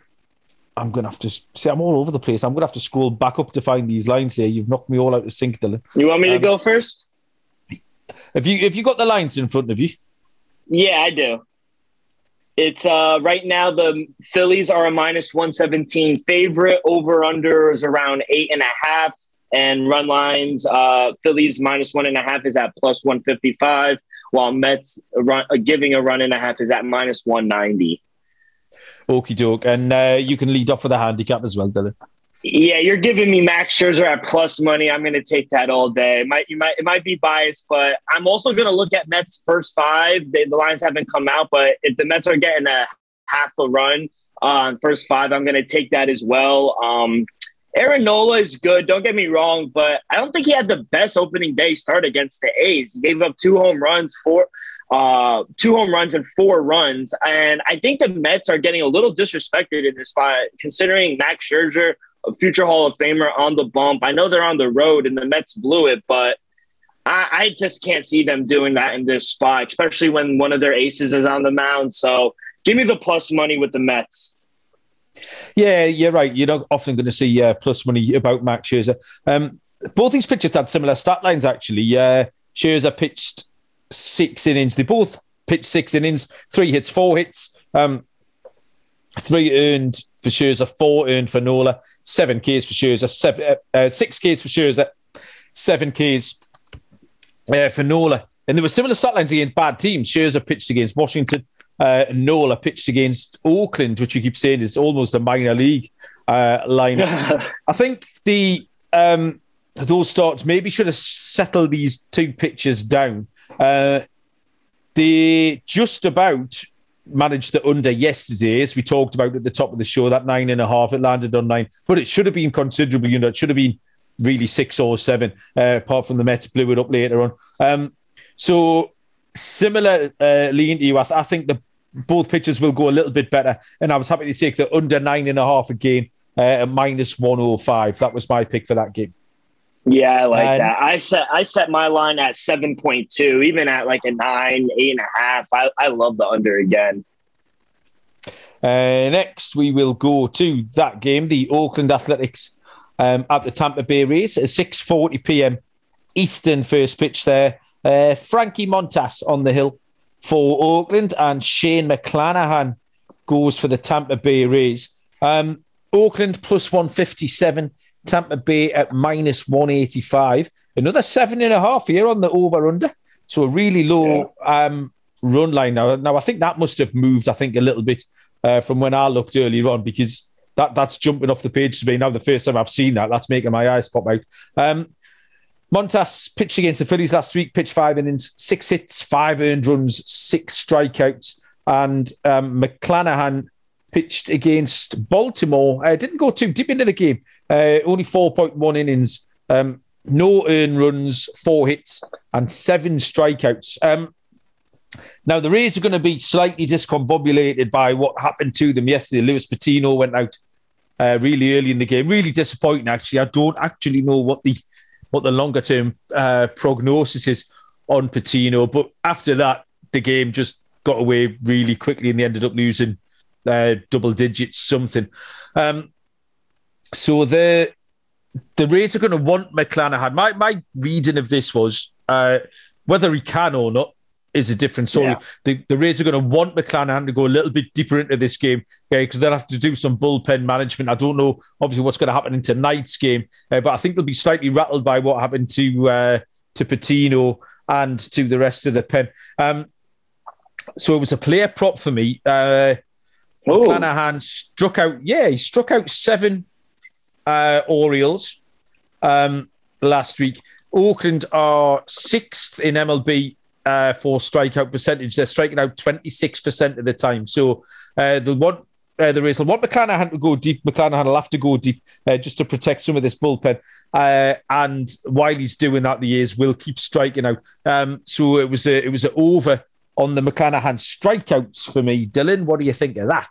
I'm going to have to see. I'm all over the place. I'm going to have to scroll back up to find these lines here. You've knocked me all out of sync, Dylan. You want me um, to go first? Have you Have you got the lines in front of you? Yeah, I do. It's uh, right now the Phillies are a minus 117 favorite. Over under is around eight and a half. And run lines, uh, Phillies minus one and a half is at plus 155, while Mets run, uh, giving a run and a half is at minus 190. Okie doke. And uh, you can lead off with a handicap as well, Dylan. Yeah, you're giving me Max Scherzer at plus money. I'm going to take that all day. It might you might it might be biased, but I'm also going to look at Mets first five. They, the lines haven't come out, but if the Mets are getting a half a run on uh, first five, I'm going to take that as well. Um, Aaron Nola is good. Don't get me wrong, but I don't think he had the best opening day start against the A's. He gave up two home runs, four uh, two home runs and four runs. And I think the Mets are getting a little disrespected in this spot, considering Max Scherzer future Hall of Famer on the bump. I know they're on the road and the Mets blew it, but I, I, just can't see them doing that in this spot, especially when one of their aces is on the mound. So give me the plus money with the Mets. Yeah, you're right. You're not often going to see uh, plus money about Max Scherzer. Um, both these pitchers had similar stat lines, actually. Uh, Scherzer pitched six innings. They both pitched six innings, three hits, four hits. Um, three earned for Scherzer, four earned for Nola, seven Ks for Scherzer, seven, uh, uh, six Ks for Scherzer, seven Ks uh, for Nola. And there were similar stat lines against bad teams. Scherzer pitched against Washington, uh, Nola pitched against Oakland, which you keep saying is almost a minor league uh, line. [laughs] I think the um, those starts maybe should have settled these two pitches down. Uh, they just about managed the under yesterday, as we talked about at the top of the show, that nine and a half, it landed on nine, but it should have been considerable. You know, it should have been really six or seven, uh, apart from the Mets blew it up later on. Um, so, similarly uh, to you, I, th- I think the both pitchers will go a little bit better, and I was happy to take the under nine and a half again uh, at minus 105. That was my pick for that game. Yeah, I like that. I set I set my line at seven point two, even at like a nine, eight and a half. I, I love the under again. Uh, next, we will go to that game, the Oakland Athletics um, at the Tampa Bay Rays at six forty p.m. Eastern first pitch there. Uh, Frankie Montas on the hill for Oakland, and Shane McClanahan goes for the Tampa Bay Rays. Um, Oakland plus one fifty seven. Tampa Bay at minus 185. Another seven and a half here on the over under. So a really low yeah. um, run line now. Now, I think that must have moved, I think, a little bit uh, from when I looked earlier on because that that's jumping off the page to me now. The first time I've seen that, that's making my eyes pop out. Um, Montas pitched against the Phillies last week, pitched five innings, six hits, five earned runs, six strikeouts. And um, McClanahan pitched against Baltimore. Uh, didn't go too deep into the game. Uh, only 4.1 innings, um, no earned runs, four hits, and seven strikeouts. Um, now, the Rays are going to be slightly discombobulated by what happened to them yesterday. Luis Patino went out uh, really early in the game. Really disappointing, actually. I don't actually know what the what the longer term uh, prognosis is on Patino, but after that, the game just got away really quickly and they ended up losing uh, double digits something. Um, so the the Rays are going to want McClanahan. My my reading of this was uh, whether he can or not is a different story. Yeah. The, the Rays are going to want McClanahan to go a little bit deeper into this game okay? because they'll have to do some bullpen management. I don't know, obviously, what's going to happen in tonight's game, uh, but I think they'll be slightly rattled by what happened to uh, to Patino and to the rest of the pen. Um, so it was a player prop for me. Uh, Clanahan struck out, yeah, he struck out seven uh, Orioles um, last week. Oakland are sixth in MLB uh, for strikeout percentage. They're striking out 26% of the time. So uh, they'll want uh, the Rays will want McClanahan to go deep. McClanahan will have to go deep uh, just to protect some of this bullpen. Uh, and while he's doing that, the A's will keep striking out. Um, so it was a it was an over on the McClanahan strikeouts for me. Dylan, what do you think of that?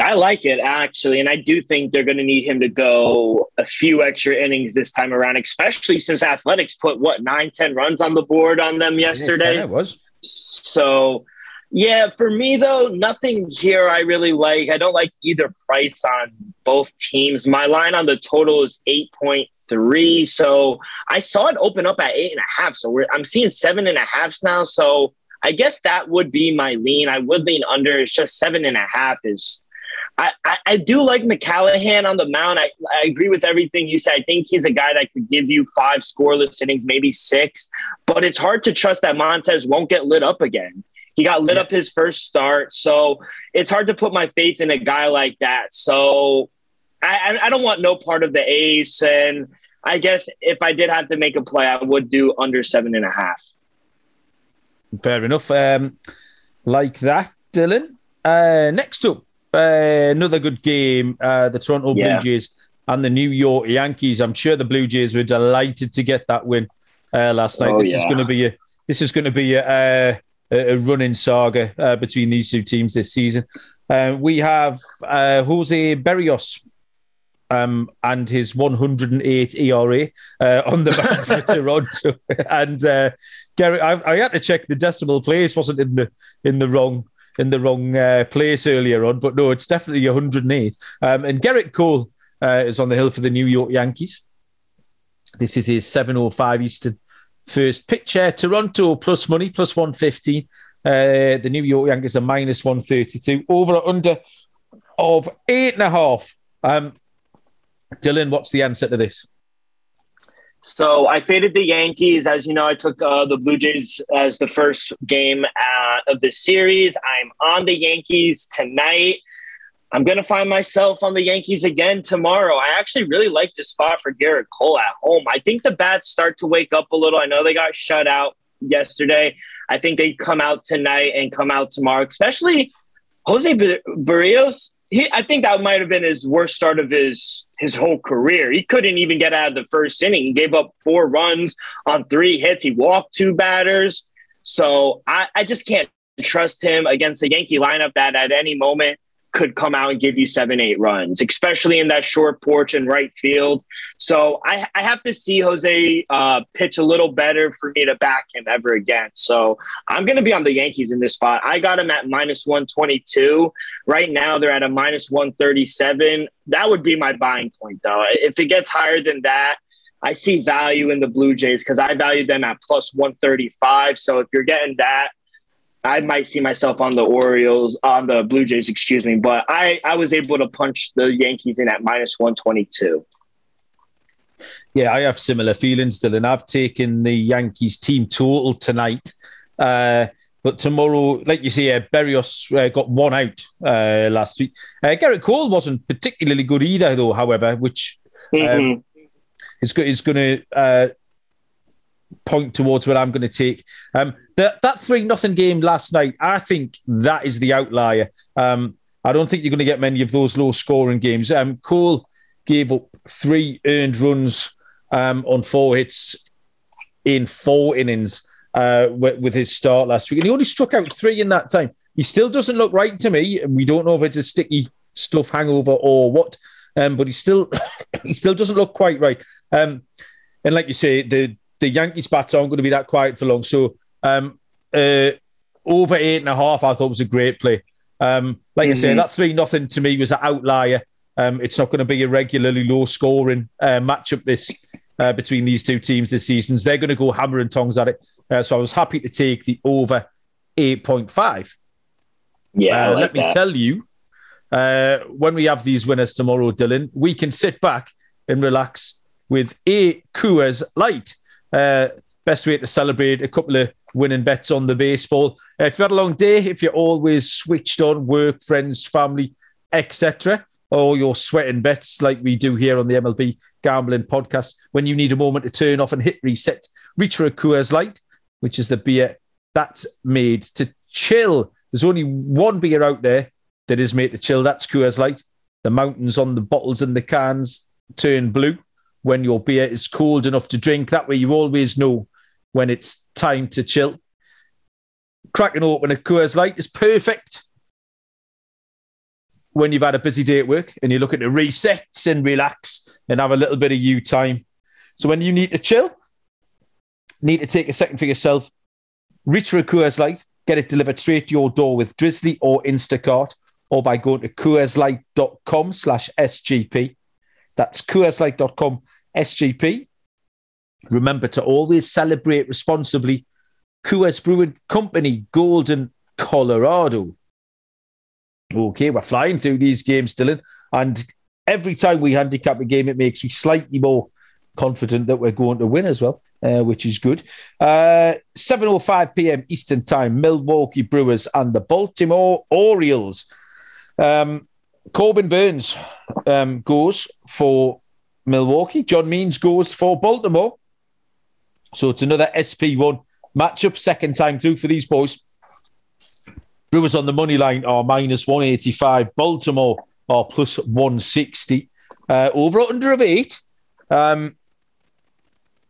I like it actually, and I do think they're going to need him to go a few extra innings this time around, especially since Athletics put what nine, ten runs on the board on them yesterday. Yeah, it was so. Yeah, for me though, nothing here I really like. I don't like either price on both teams. My line on the total is eight point three, so I saw it open up at eight and a half. So I'm seeing seven and a halfs now. So I guess that would be my lean. I would lean under. It's just seven and a half is I, I, I, do like McClanahan on the mound. I, I agree with everything you said. I think he's a guy that could give you five scoreless innings, maybe six, but it's hard to trust that Montas won't get lit up again. He got lit yeah. up his first start. So it's hard to put my faith in a guy like that. So I, I don't want no part of the A's. And I guess if I did have to make a play, I would do under seven and a half. Fair enough. Um, like that, Dylan. Uh, next up, uh, another good game. Uh, the Toronto yeah. Blue Jays and the New York Yankees. I'm sure the Blue Jays were delighted to get that win uh, last night. Oh, this yeah. is going to be a this is going to be a, a, a running saga uh, between these two teams this season. Uh, we have uh, Jose Berrios um, and his 108 ERA uh, on the mound [laughs] for Toronto. and uh, Gary, I, I, had to check the decimal place wasn't in the in the wrong in the wrong uh, place earlier on, but no, it's definitely 108. Um, and Gerrit Cole uh, is on the hill for the New York Yankees. This is his 7:05 Eastern first pitcher. Toronto plus money plus 115. Uh, the New York Yankees are minus 132. Over or under of eight and a half. Um, Dylan, what's the answer to this? So I faded the Yankees. As you know, I took uh, the Blue Jays as the first game uh, of the series. I'm on the Yankees tonight. I'm going to find myself on the Yankees again tomorrow. I actually really like the spot for Gerrit Cole at home. I think the bats start to wake up a little. I know they got shut out yesterday. I think they come out tonight and come out tomorrow, especially Jose Berrios he, I think that might have been his worst start of his his whole career. He couldn't even get out of the first inning. He gave up four runs on three hits. He walked two batters. So I, I just can't trust him against a Yankee lineup that at any moment could come out and give you seven, eight runs, especially in that short porch and right field. So I, I have to see Jose uh, pitch a little better for me to back him ever again. So I'm going to be on the Yankees in this spot. I got him at minus 122. Right now, they're at a minus 137. That would be my buying point, though. If it gets higher than that, I see value in the Blue Jays because I valued them at plus 135. So if you're getting that, I might see myself on the Orioles, on the Blue Jays, excuse me, but I, I was able to punch the Yankees in at minus 122. Yeah, I have similar feelings, Dylan. I've taken the Yankees team total tonight. Uh, but tomorrow, like you say, uh, Berrios uh, got one out uh, last week. Uh, Gerrit Cole wasn't particularly good either, though, however, which um, mm-hmm. is, is going to uh, point towards what I'm going to take. Um, that that three nothing game last night, I think that is the outlier. Um, I don't think you're going to get many of those low scoring games. Um, Cole gave up three earned runs um, on four hits in four innings uh, with, with, his start last week, and he only struck out three in that time. He still doesn't look right to me. And we don't know if it's a sticky stuff hangover or what, um, but he still [coughs] he still doesn't look quite right. Um, and like you say, the the Yankees bats aren't going to be that quiet for long. So um, uh, over eight and a half, I thought was a great play. Um, like mm-hmm. I say, that three nothing to me was an outlier. Um, it's not going to be a regularly low scoring uh, matchup this uh, between these two teams this season. So They're going to go hammer and tongs at it. Uh, so I was happy to take the over eight point five. Yeah, uh, like let me that. tell you, uh, when we have these winners tomorrow, Dylan, we can sit back and relax with a Coors Light. Uh, best way to celebrate a couple of winning bets on the baseball. Uh, if you've had a long day, if you're always switched on, work, friends, family, etc., or you're sweating bets like we do here on the MLB Gambling Podcast, when you need a moment to turn off and hit reset, reach for a Coors Light, which is the beer that's made to chill. There's only one beer out there that is made to chill. That's Coors Light. The mountains on the bottles and the cans turn blue when your beer is cold enough to drink. That way, you always know when it's time to chill. Cracking open a Coors Light is perfect when you've had a busy day at work and you're looking to reset and relax and have a little bit of you time. So when you need to chill, need to take a second for yourself, reach for a Coors Light, get it delivered straight to your door with Drizly or Instacart, or by going to CoorsLight.com slash SGP. That's CoorsLight.com SGP. Remember to always celebrate responsibly. Coors Brewing Company, Golden, Colorado. Okay, we're flying through these games, Dylan. And every time we handicap a game, it makes me slightly more confident that we're going to win as well, uh, which is good. Uh, 7.05 p.m. Eastern Time, Milwaukee Brewers and the Baltimore Orioles. Um, Corbin Burnes um, goes for Milwaukee. John Means goes for Baltimore. So it's another SP1 matchup, second time through for these boys. Brewers on the money line are minus 185. Baltimore are plus 160. Uh, over or under of eight. Um,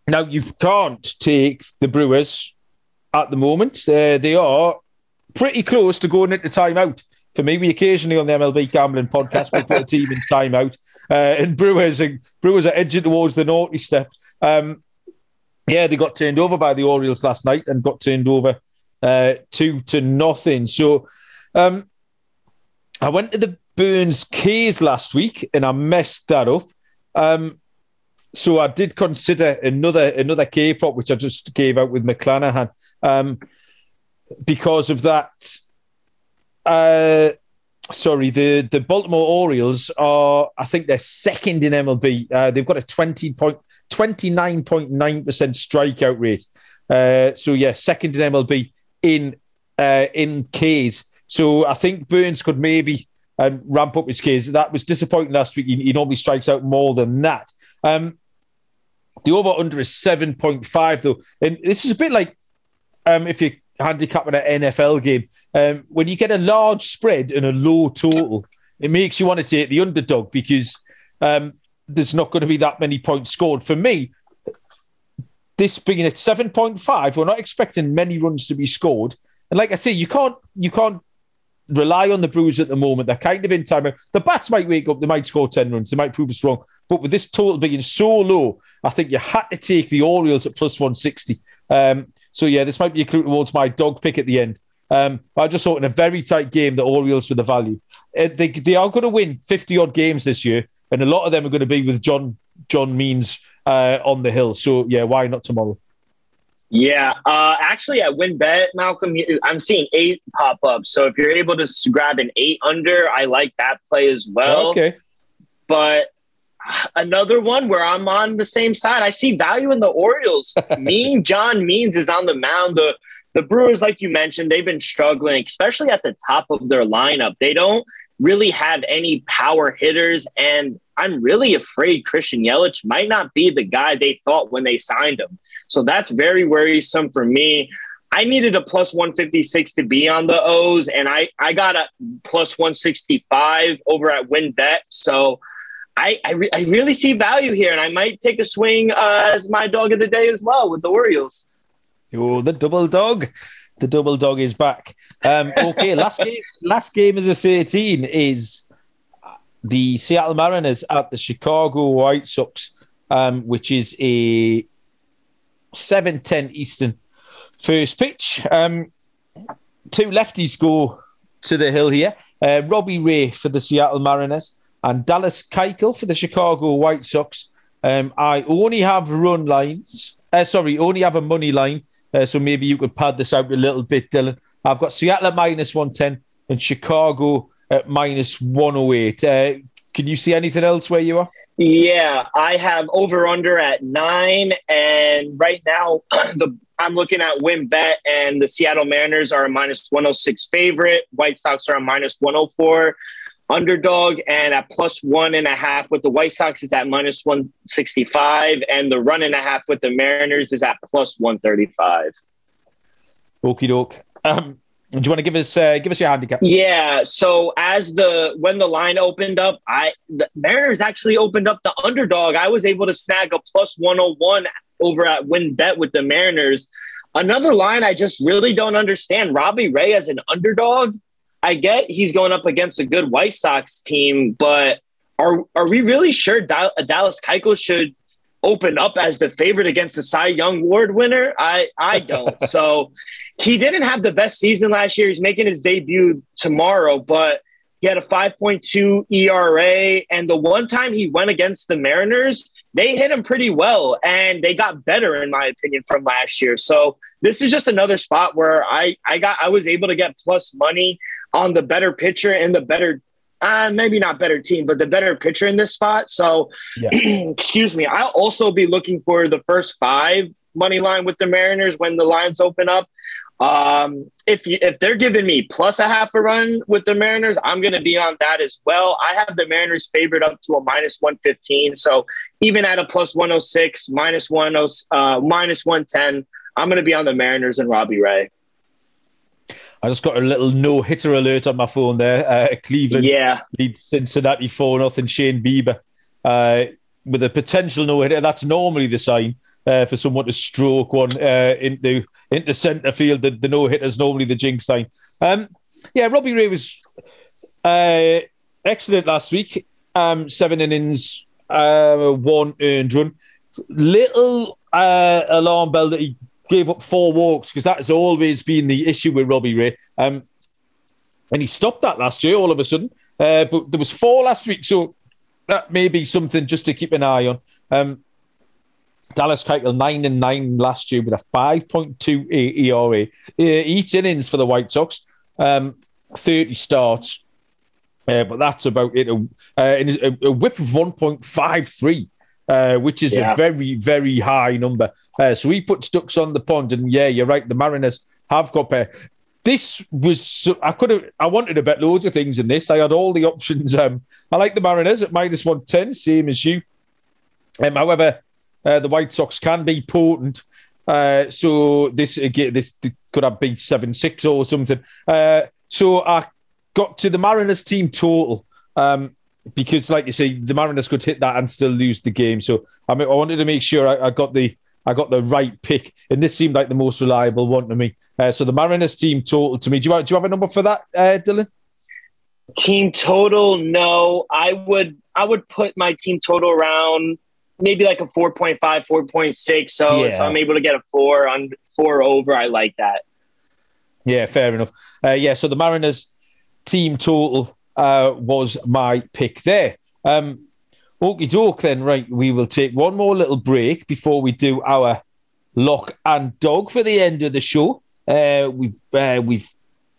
now, you can't take the Brewers at the moment. Uh, they are pretty close to going into timeout. For me, we occasionally on the MLB Gambling podcast we put a team in timeout, uh, and Brewers are, Brewers are edging towards the naughty step. Um, yeah, they got turned over by the Orioles last night and got turned over uh, two to nothing. So um, I went to the Burnes K's last week and I messed that up. Um, so I did consider another another K prop, which I just gave out with McClanahan, um, because of that. Uh, sorry, the the Baltimore Orioles are, I think they're second in MLB. Uh, they've got a 20 point, 29.9% strikeout rate. Uh, so yeah, second in MLB in uh, in Ks. So I think Burnes could maybe um, ramp up his Ks. That was disappointing last week. He, he normally strikes out more than that. Um, the over under is 7.5, though. And this is a bit like um, if handicapping an NFL game. Um, when you get a large spread and a low total, it makes you want to take the underdog because um, there's not going to be that many points scored. For me, this being at 7.5, we're not expecting many runs to be scored. And like I say, you can't you can't rely on the Brewers at the moment. They're kind of in time. The bats might wake up, they might score 10 runs, they might prove us wrong. But with this total being so low, I think you had to take the Orioles at plus 160. Um, so, yeah, this might be a clue towards my dog pick at the end. Um, I just thought in a very tight game, the Orioles for the value. Uh, they, they are going to win 50 odd games this year, and a lot of them are going to be with John John Means uh, on the hill. So, yeah, why not tomorrow? Yeah, uh, actually, at WynnBET, Malcolm, I'm seeing eight pop up. So if you're able to grab an eight under, I like that play as well. Okay. But another one where I'm on the same side. I see value in the Orioles. [laughs] mean John Means is on the mound. The the Brewers, like you mentioned, they've been struggling, especially at the top of their lineup. They don't really have any power hitters, and I'm really afraid Christian Yelich might not be the guy they thought when they signed him. So that's very worrisome for me. I needed a plus 156 to be on the O's, and I, I got a plus 165 over at WynnBET. So I I, re- I, really see value here, and I might take a swing uh, as my dog of the day as well with the Orioles. Oh, the double dog. The double dog is back. Um, okay, [laughs] last game. Last game of the thirteen is the Seattle Mariners at the Chicago White Sox, um, which is a seven ten Eastern first pitch. Um, two lefties go to the hill here. Uh, Robbie Ray for the Seattle Mariners and Dallas Keuchel for the Chicago White Sox. Um, I only have run lines. Uh, sorry, only have a money line. Uh, so maybe you could pad this out a little bit, Dylan. I've got Seattle at minus 110 and Chicago at minus 108. Uh, can you see anything else where you are? Yeah, I have over under at nine. And right now, [clears throat] the I'm looking at WynnBET, and the Seattle Mariners are a minus 106 favorite. White Sox are a minus 104 underdog and at plus one and a half with the White Sox is at minus 165 and the run and a half with the Mariners is at plus 135. Okie doke. Um, Do you want to give us uh, give us your handicap? Yeah. So as the when the line opened up, I the Mariners actually opened up the underdog. I was able to snag a plus one hundred one over at WynnBET with the Mariners. Another line I just really don't understand. Robbie Ray as an underdog. I get he's going up against a good White Sox team, but are are we really sure uh, Dallas Keuchel should open up as the favorite against the Cy Young Award winner? I I don't. [laughs] so he didn't have the best season last year. He's making his debut tomorrow, but he had a 5.2 ERA. And the one time he went against the Mariners, they hit him pretty well and they got better, in my opinion, from last year. So this is just another spot where I, I got I was able to get plus money on the better pitcher and the better uh, maybe not better team, but the better pitcher in this spot. So, yeah. [clears throat] excuse me. I'll also be looking for the first five money line with the Mariners when the lines open up. Um, if you, if they're giving me plus a half a run with the Mariners, I'm going to be on that as well. I have the Mariners favored up to a minus 115. So even at a plus 106, minus 10, uh, minus 110, I'm going to be on the Mariners and Robbie Ray. I just got a little no hitter alert on my phone there. Uh, Cleveland yeah. leads Cincinnati 4 nothing. Shane Bieber uh, with a potential no hitter. That's normally the sign uh, for someone to stroke one uh, into into centre field. The, the no hitter is normally the jinx sign. Um, yeah, Robbie Ray was uh, excellent last week. Um, seven innings, uh, one earned run. Little alarm bell that he gave up four walks because that has always been the issue with Robbie Ray. Um, and he stopped that last year all of a sudden. Uh, but there was four last week, so that may be something just to keep an eye on. Um, Dallas Keuchel nine and nine last year with a five point two ERA. Uh, each innings for the White Sox, um, thirty starts, uh, but that's about it. Uh, a, a whip of one point five three uh, which is yeah. a very, very high number. Uh, so he puts ducks on the pond, and yeah, you're right. The Mariners have got pair. This was I could have I wanted to bet loads of things in this. I had all the options. Um, I like the Mariners at minus one ten, same as you. Um, however, uh, the White Sox can be potent. Uh, so this again, this could have been seven six or something. Uh, so I got to the Mariners team total. Um, because, like you say, the Mariners could hit that and still lose the game. So I mean, I wanted to make sure I, I got the I got the right pick, and this seemed like the most reliable one to me. Uh, so the Mariners team total to me. Do you, do you have a number for that, uh, Dylan? Team total, no. I would I would put my team total around maybe like a 4.5, 4.6. So yeah. if I'm able to get a four on four over, I like that. Yeah, fair enough. Uh, yeah, so the Mariners team total uh, was my pick there. Um, Okie doke, then, right, we will take one more little break before we do our lock and dog for the end of the show. Uh, we've uh, we've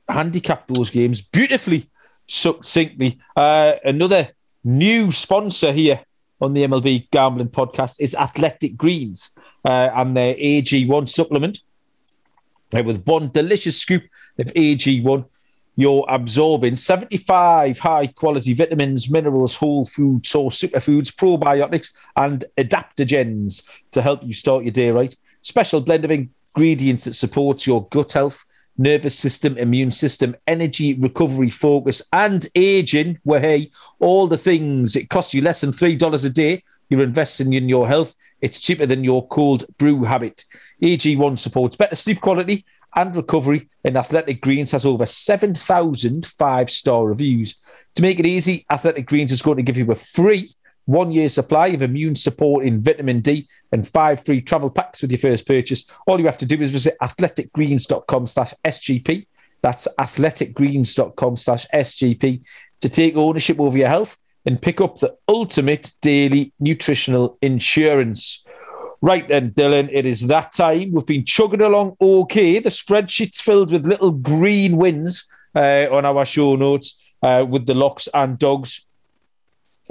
handicapped those games beautifully, succinctly. Uh, another new sponsor here on the MLB Gambling Podcast is Athletic Greens uh, and their AG1 supplement uh, with one delicious scoop of AG1 you're absorbing 75 high quality vitamins, minerals, whole food source superfoods, probiotics, and adaptogens to help you start your day right. Special blend of ingredients that supports your gut health, nervous system, immune system, energy, recovery, focus, and aging. Where hey, all the things it costs you less than $3 a day. You're investing in your health. It's cheaper than your cold brew habit. AG1 supports better sleep quality and recovery, and Athletic Greens has over 7,000 five star reviews. To make it easy, Athletic Greens is going to give you a free one year supply of immune supporting vitamin D and five free travel packs with your first purchase. All you have to do is visit athleticgreens.com slash SGP. That's athleticgreens.com slash SGP to take ownership over your health and pick up the ultimate daily nutritional insurance. Right then, Dylan, it is that time. We've been chugging along okay. The spreadsheet's filled with little green wins uh, on our show notes uh, with the locks and dogs.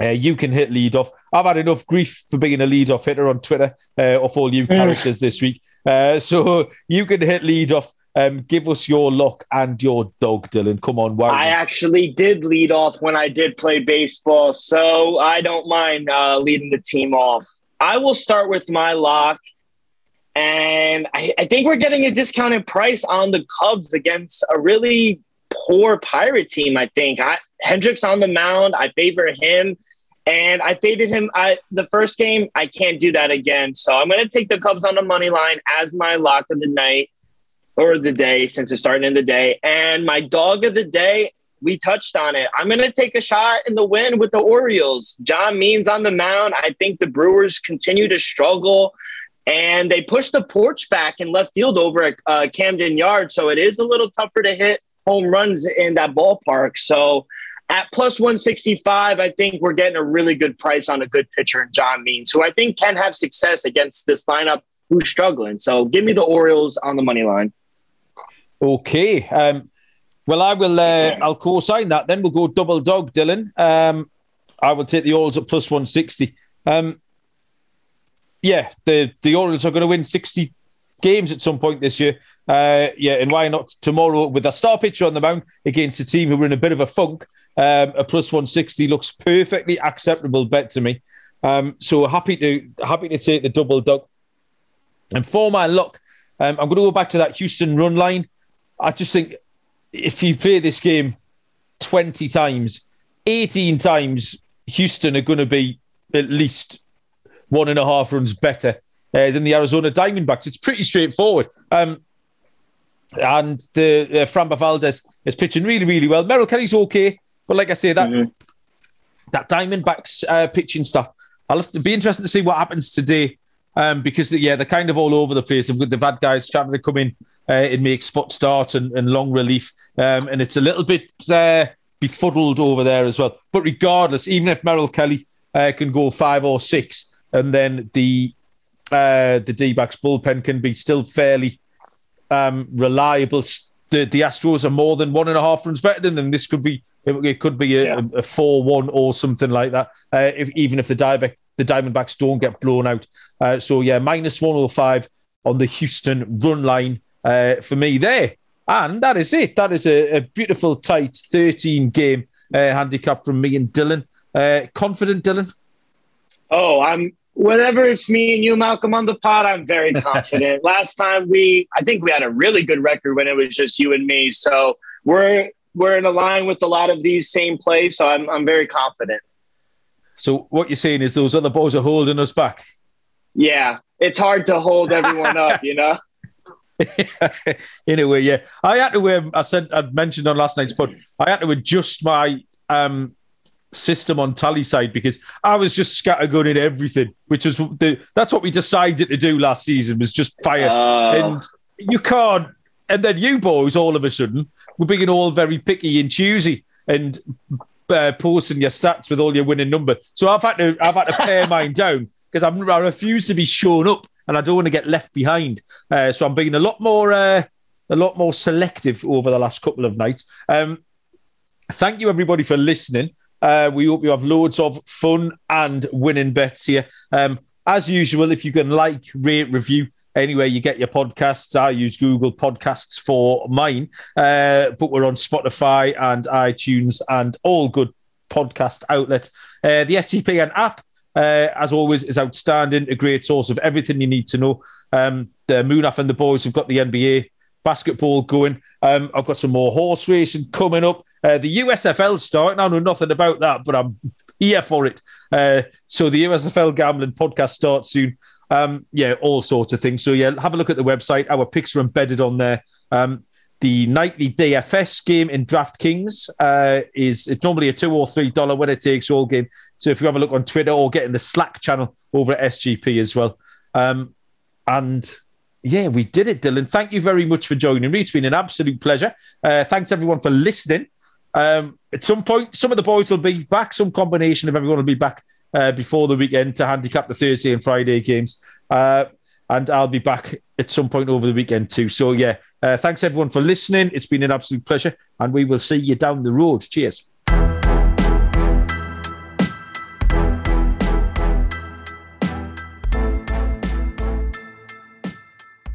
Uh, you can hit lead off. I've had enough grief for being a lead off hitter on Twitter uh, off all you characters this week. Uh, so [laughs] you can hit lead off. Um, give us your lock and your dog, Dylan. Come on, wow. I actually did lead off when I did play baseball, so I don't mind uh, leading the team off. I will start with my lock. And I, I think we're getting a discounted price on the Cubs against a really poor Pirate team. I think I, Hendricks on the mound. I favor him. And I faded him I, the first game. I can't do that again. So I'm going to take the Cubs on the money line as my lock of the night or the day since it's starting in the day. And my dog of the day, we touched on it. I'm going to take a shot in the win with the Orioles. John Means on the mound. I think the Brewers continue to struggle and they pushed the porch back in left field over at uh, Camden Yard. So it is a little tougher to hit home runs in that ballpark. So at plus 165, I think we're getting a really good price on a good pitcher in John Means, who I think can have success against this lineup who's struggling. So give me the Orioles on the money line. Okay. Um, well, I will. Uh, I'll co-sign that. Then we'll go double dog, Dylan. Um, I will take the Orioles at plus one sixty. Um, yeah, the the Orioles are going to win sixty games at some point this year. Uh, yeah, and why not tomorrow with a star pitcher on the mound against a team who are in a bit of a funk? Um, a plus one sixty looks perfectly acceptable bet to me. Um, so happy to happy to take the double dog. And for my luck, um, I'm going to go back to that Houston run line. I just think if you play this game 20 times, 18 times, Houston are going to be at least one and a half runs better uh, than the Arizona Diamondbacks. It's pretty straightforward. Um, and the uh, Framber Valdez is pitching really, really well. Merrill Kelly's okay, but like I say, that mm-hmm. that Diamondbacks uh, pitching stuff, I'll have to be interested to see what happens today um, because yeah, they're kind of all over the place. They've got guys trying to come in uh, and make spot starts and, and long relief, um, and it's a little bit uh, befuddled over there as well. But regardless, even if Merrill Kelly uh, can go five or six, and then the uh, the D-backs bullpen can be still fairly um, reliable. The, the Astros are more than one and a half runs better than them. This could be it, could be a, yeah. a four-one or something like that. Uh, if, even if the Diamondback the Diamondbacks don't get blown out. Uh, so yeah, minus 105 on the Houston run line uh, for me there. And that is it. That is a, a beautiful, tight 13 game uh, handicap from me and Dylan. Uh, confident, Dylan? Oh, I'm. Whenever it's me and you, Malcolm, on the pod, I'm very [laughs] confident. Last time we, I think we had a really good record when it was just you and me. So we're we're in a line with a lot of these same plays. So I'm I'm very confident. So what you're saying is those other boys are holding us back. Yeah, it's hard to hold everyone up, you know. [laughs] [laughs] anyway, yeah. I had to. Um, I said I mentioned on last night's pod. I had to adjust my um, system on tally side because I was just scattergun scattergunning everything, which was the that's what we decided to do last season was just fire. Oh. And you can't. And then you boys, all of a sudden, were being all very picky and choosy and uh, posting your stats with all your winning number. So I've had to I've had to pare [laughs] mine down because I I refuse to be shown up and I don't want to get left behind. Uh, so I'm being a lot more uh, a lot more selective over the last couple of nights. Um, thank you everybody for listening. Uh, we hope you have loads of fun and winning bets here. Um, as usual, if you can like, rate, review, anywhere you get your podcasts. I use Google Podcasts for mine, uh, but we're on Spotify and iTunes and all good podcast outlets. Uh, the SGPN app, uh, as always, is outstanding, a great source of everything you need to know. Um, the Munaf and the boys have got the NBA basketball going. Um, I've got some more horse racing coming up. Uh, the USFL starting. I know nothing about that, but I'm [laughs] here for it. Uh, so the USFL gambling podcast starts soon. Um, yeah, all sorts of things. So yeah, have a look at the website. Our picks are embedded on there. Um, the nightly DFS game in DraftKings uh, is it's normally a two or three dollar winner takes all game. So if you have a look on Twitter or get in the Slack channel over at SGP as well. Um, and yeah, we did it, Dylan. Thank you very much for joining me. It's been an absolute pleasure. Uh, thanks everyone for listening. Um, at some point, some of the boys will be back. Some combination of everyone will be back uh, before the weekend to handicap the Thursday and Friday games. Uh, and I'll be back at some point over the weekend too. So, yeah, uh, thanks everyone for listening. It's been an absolute pleasure, and we will see you down the road. Cheers.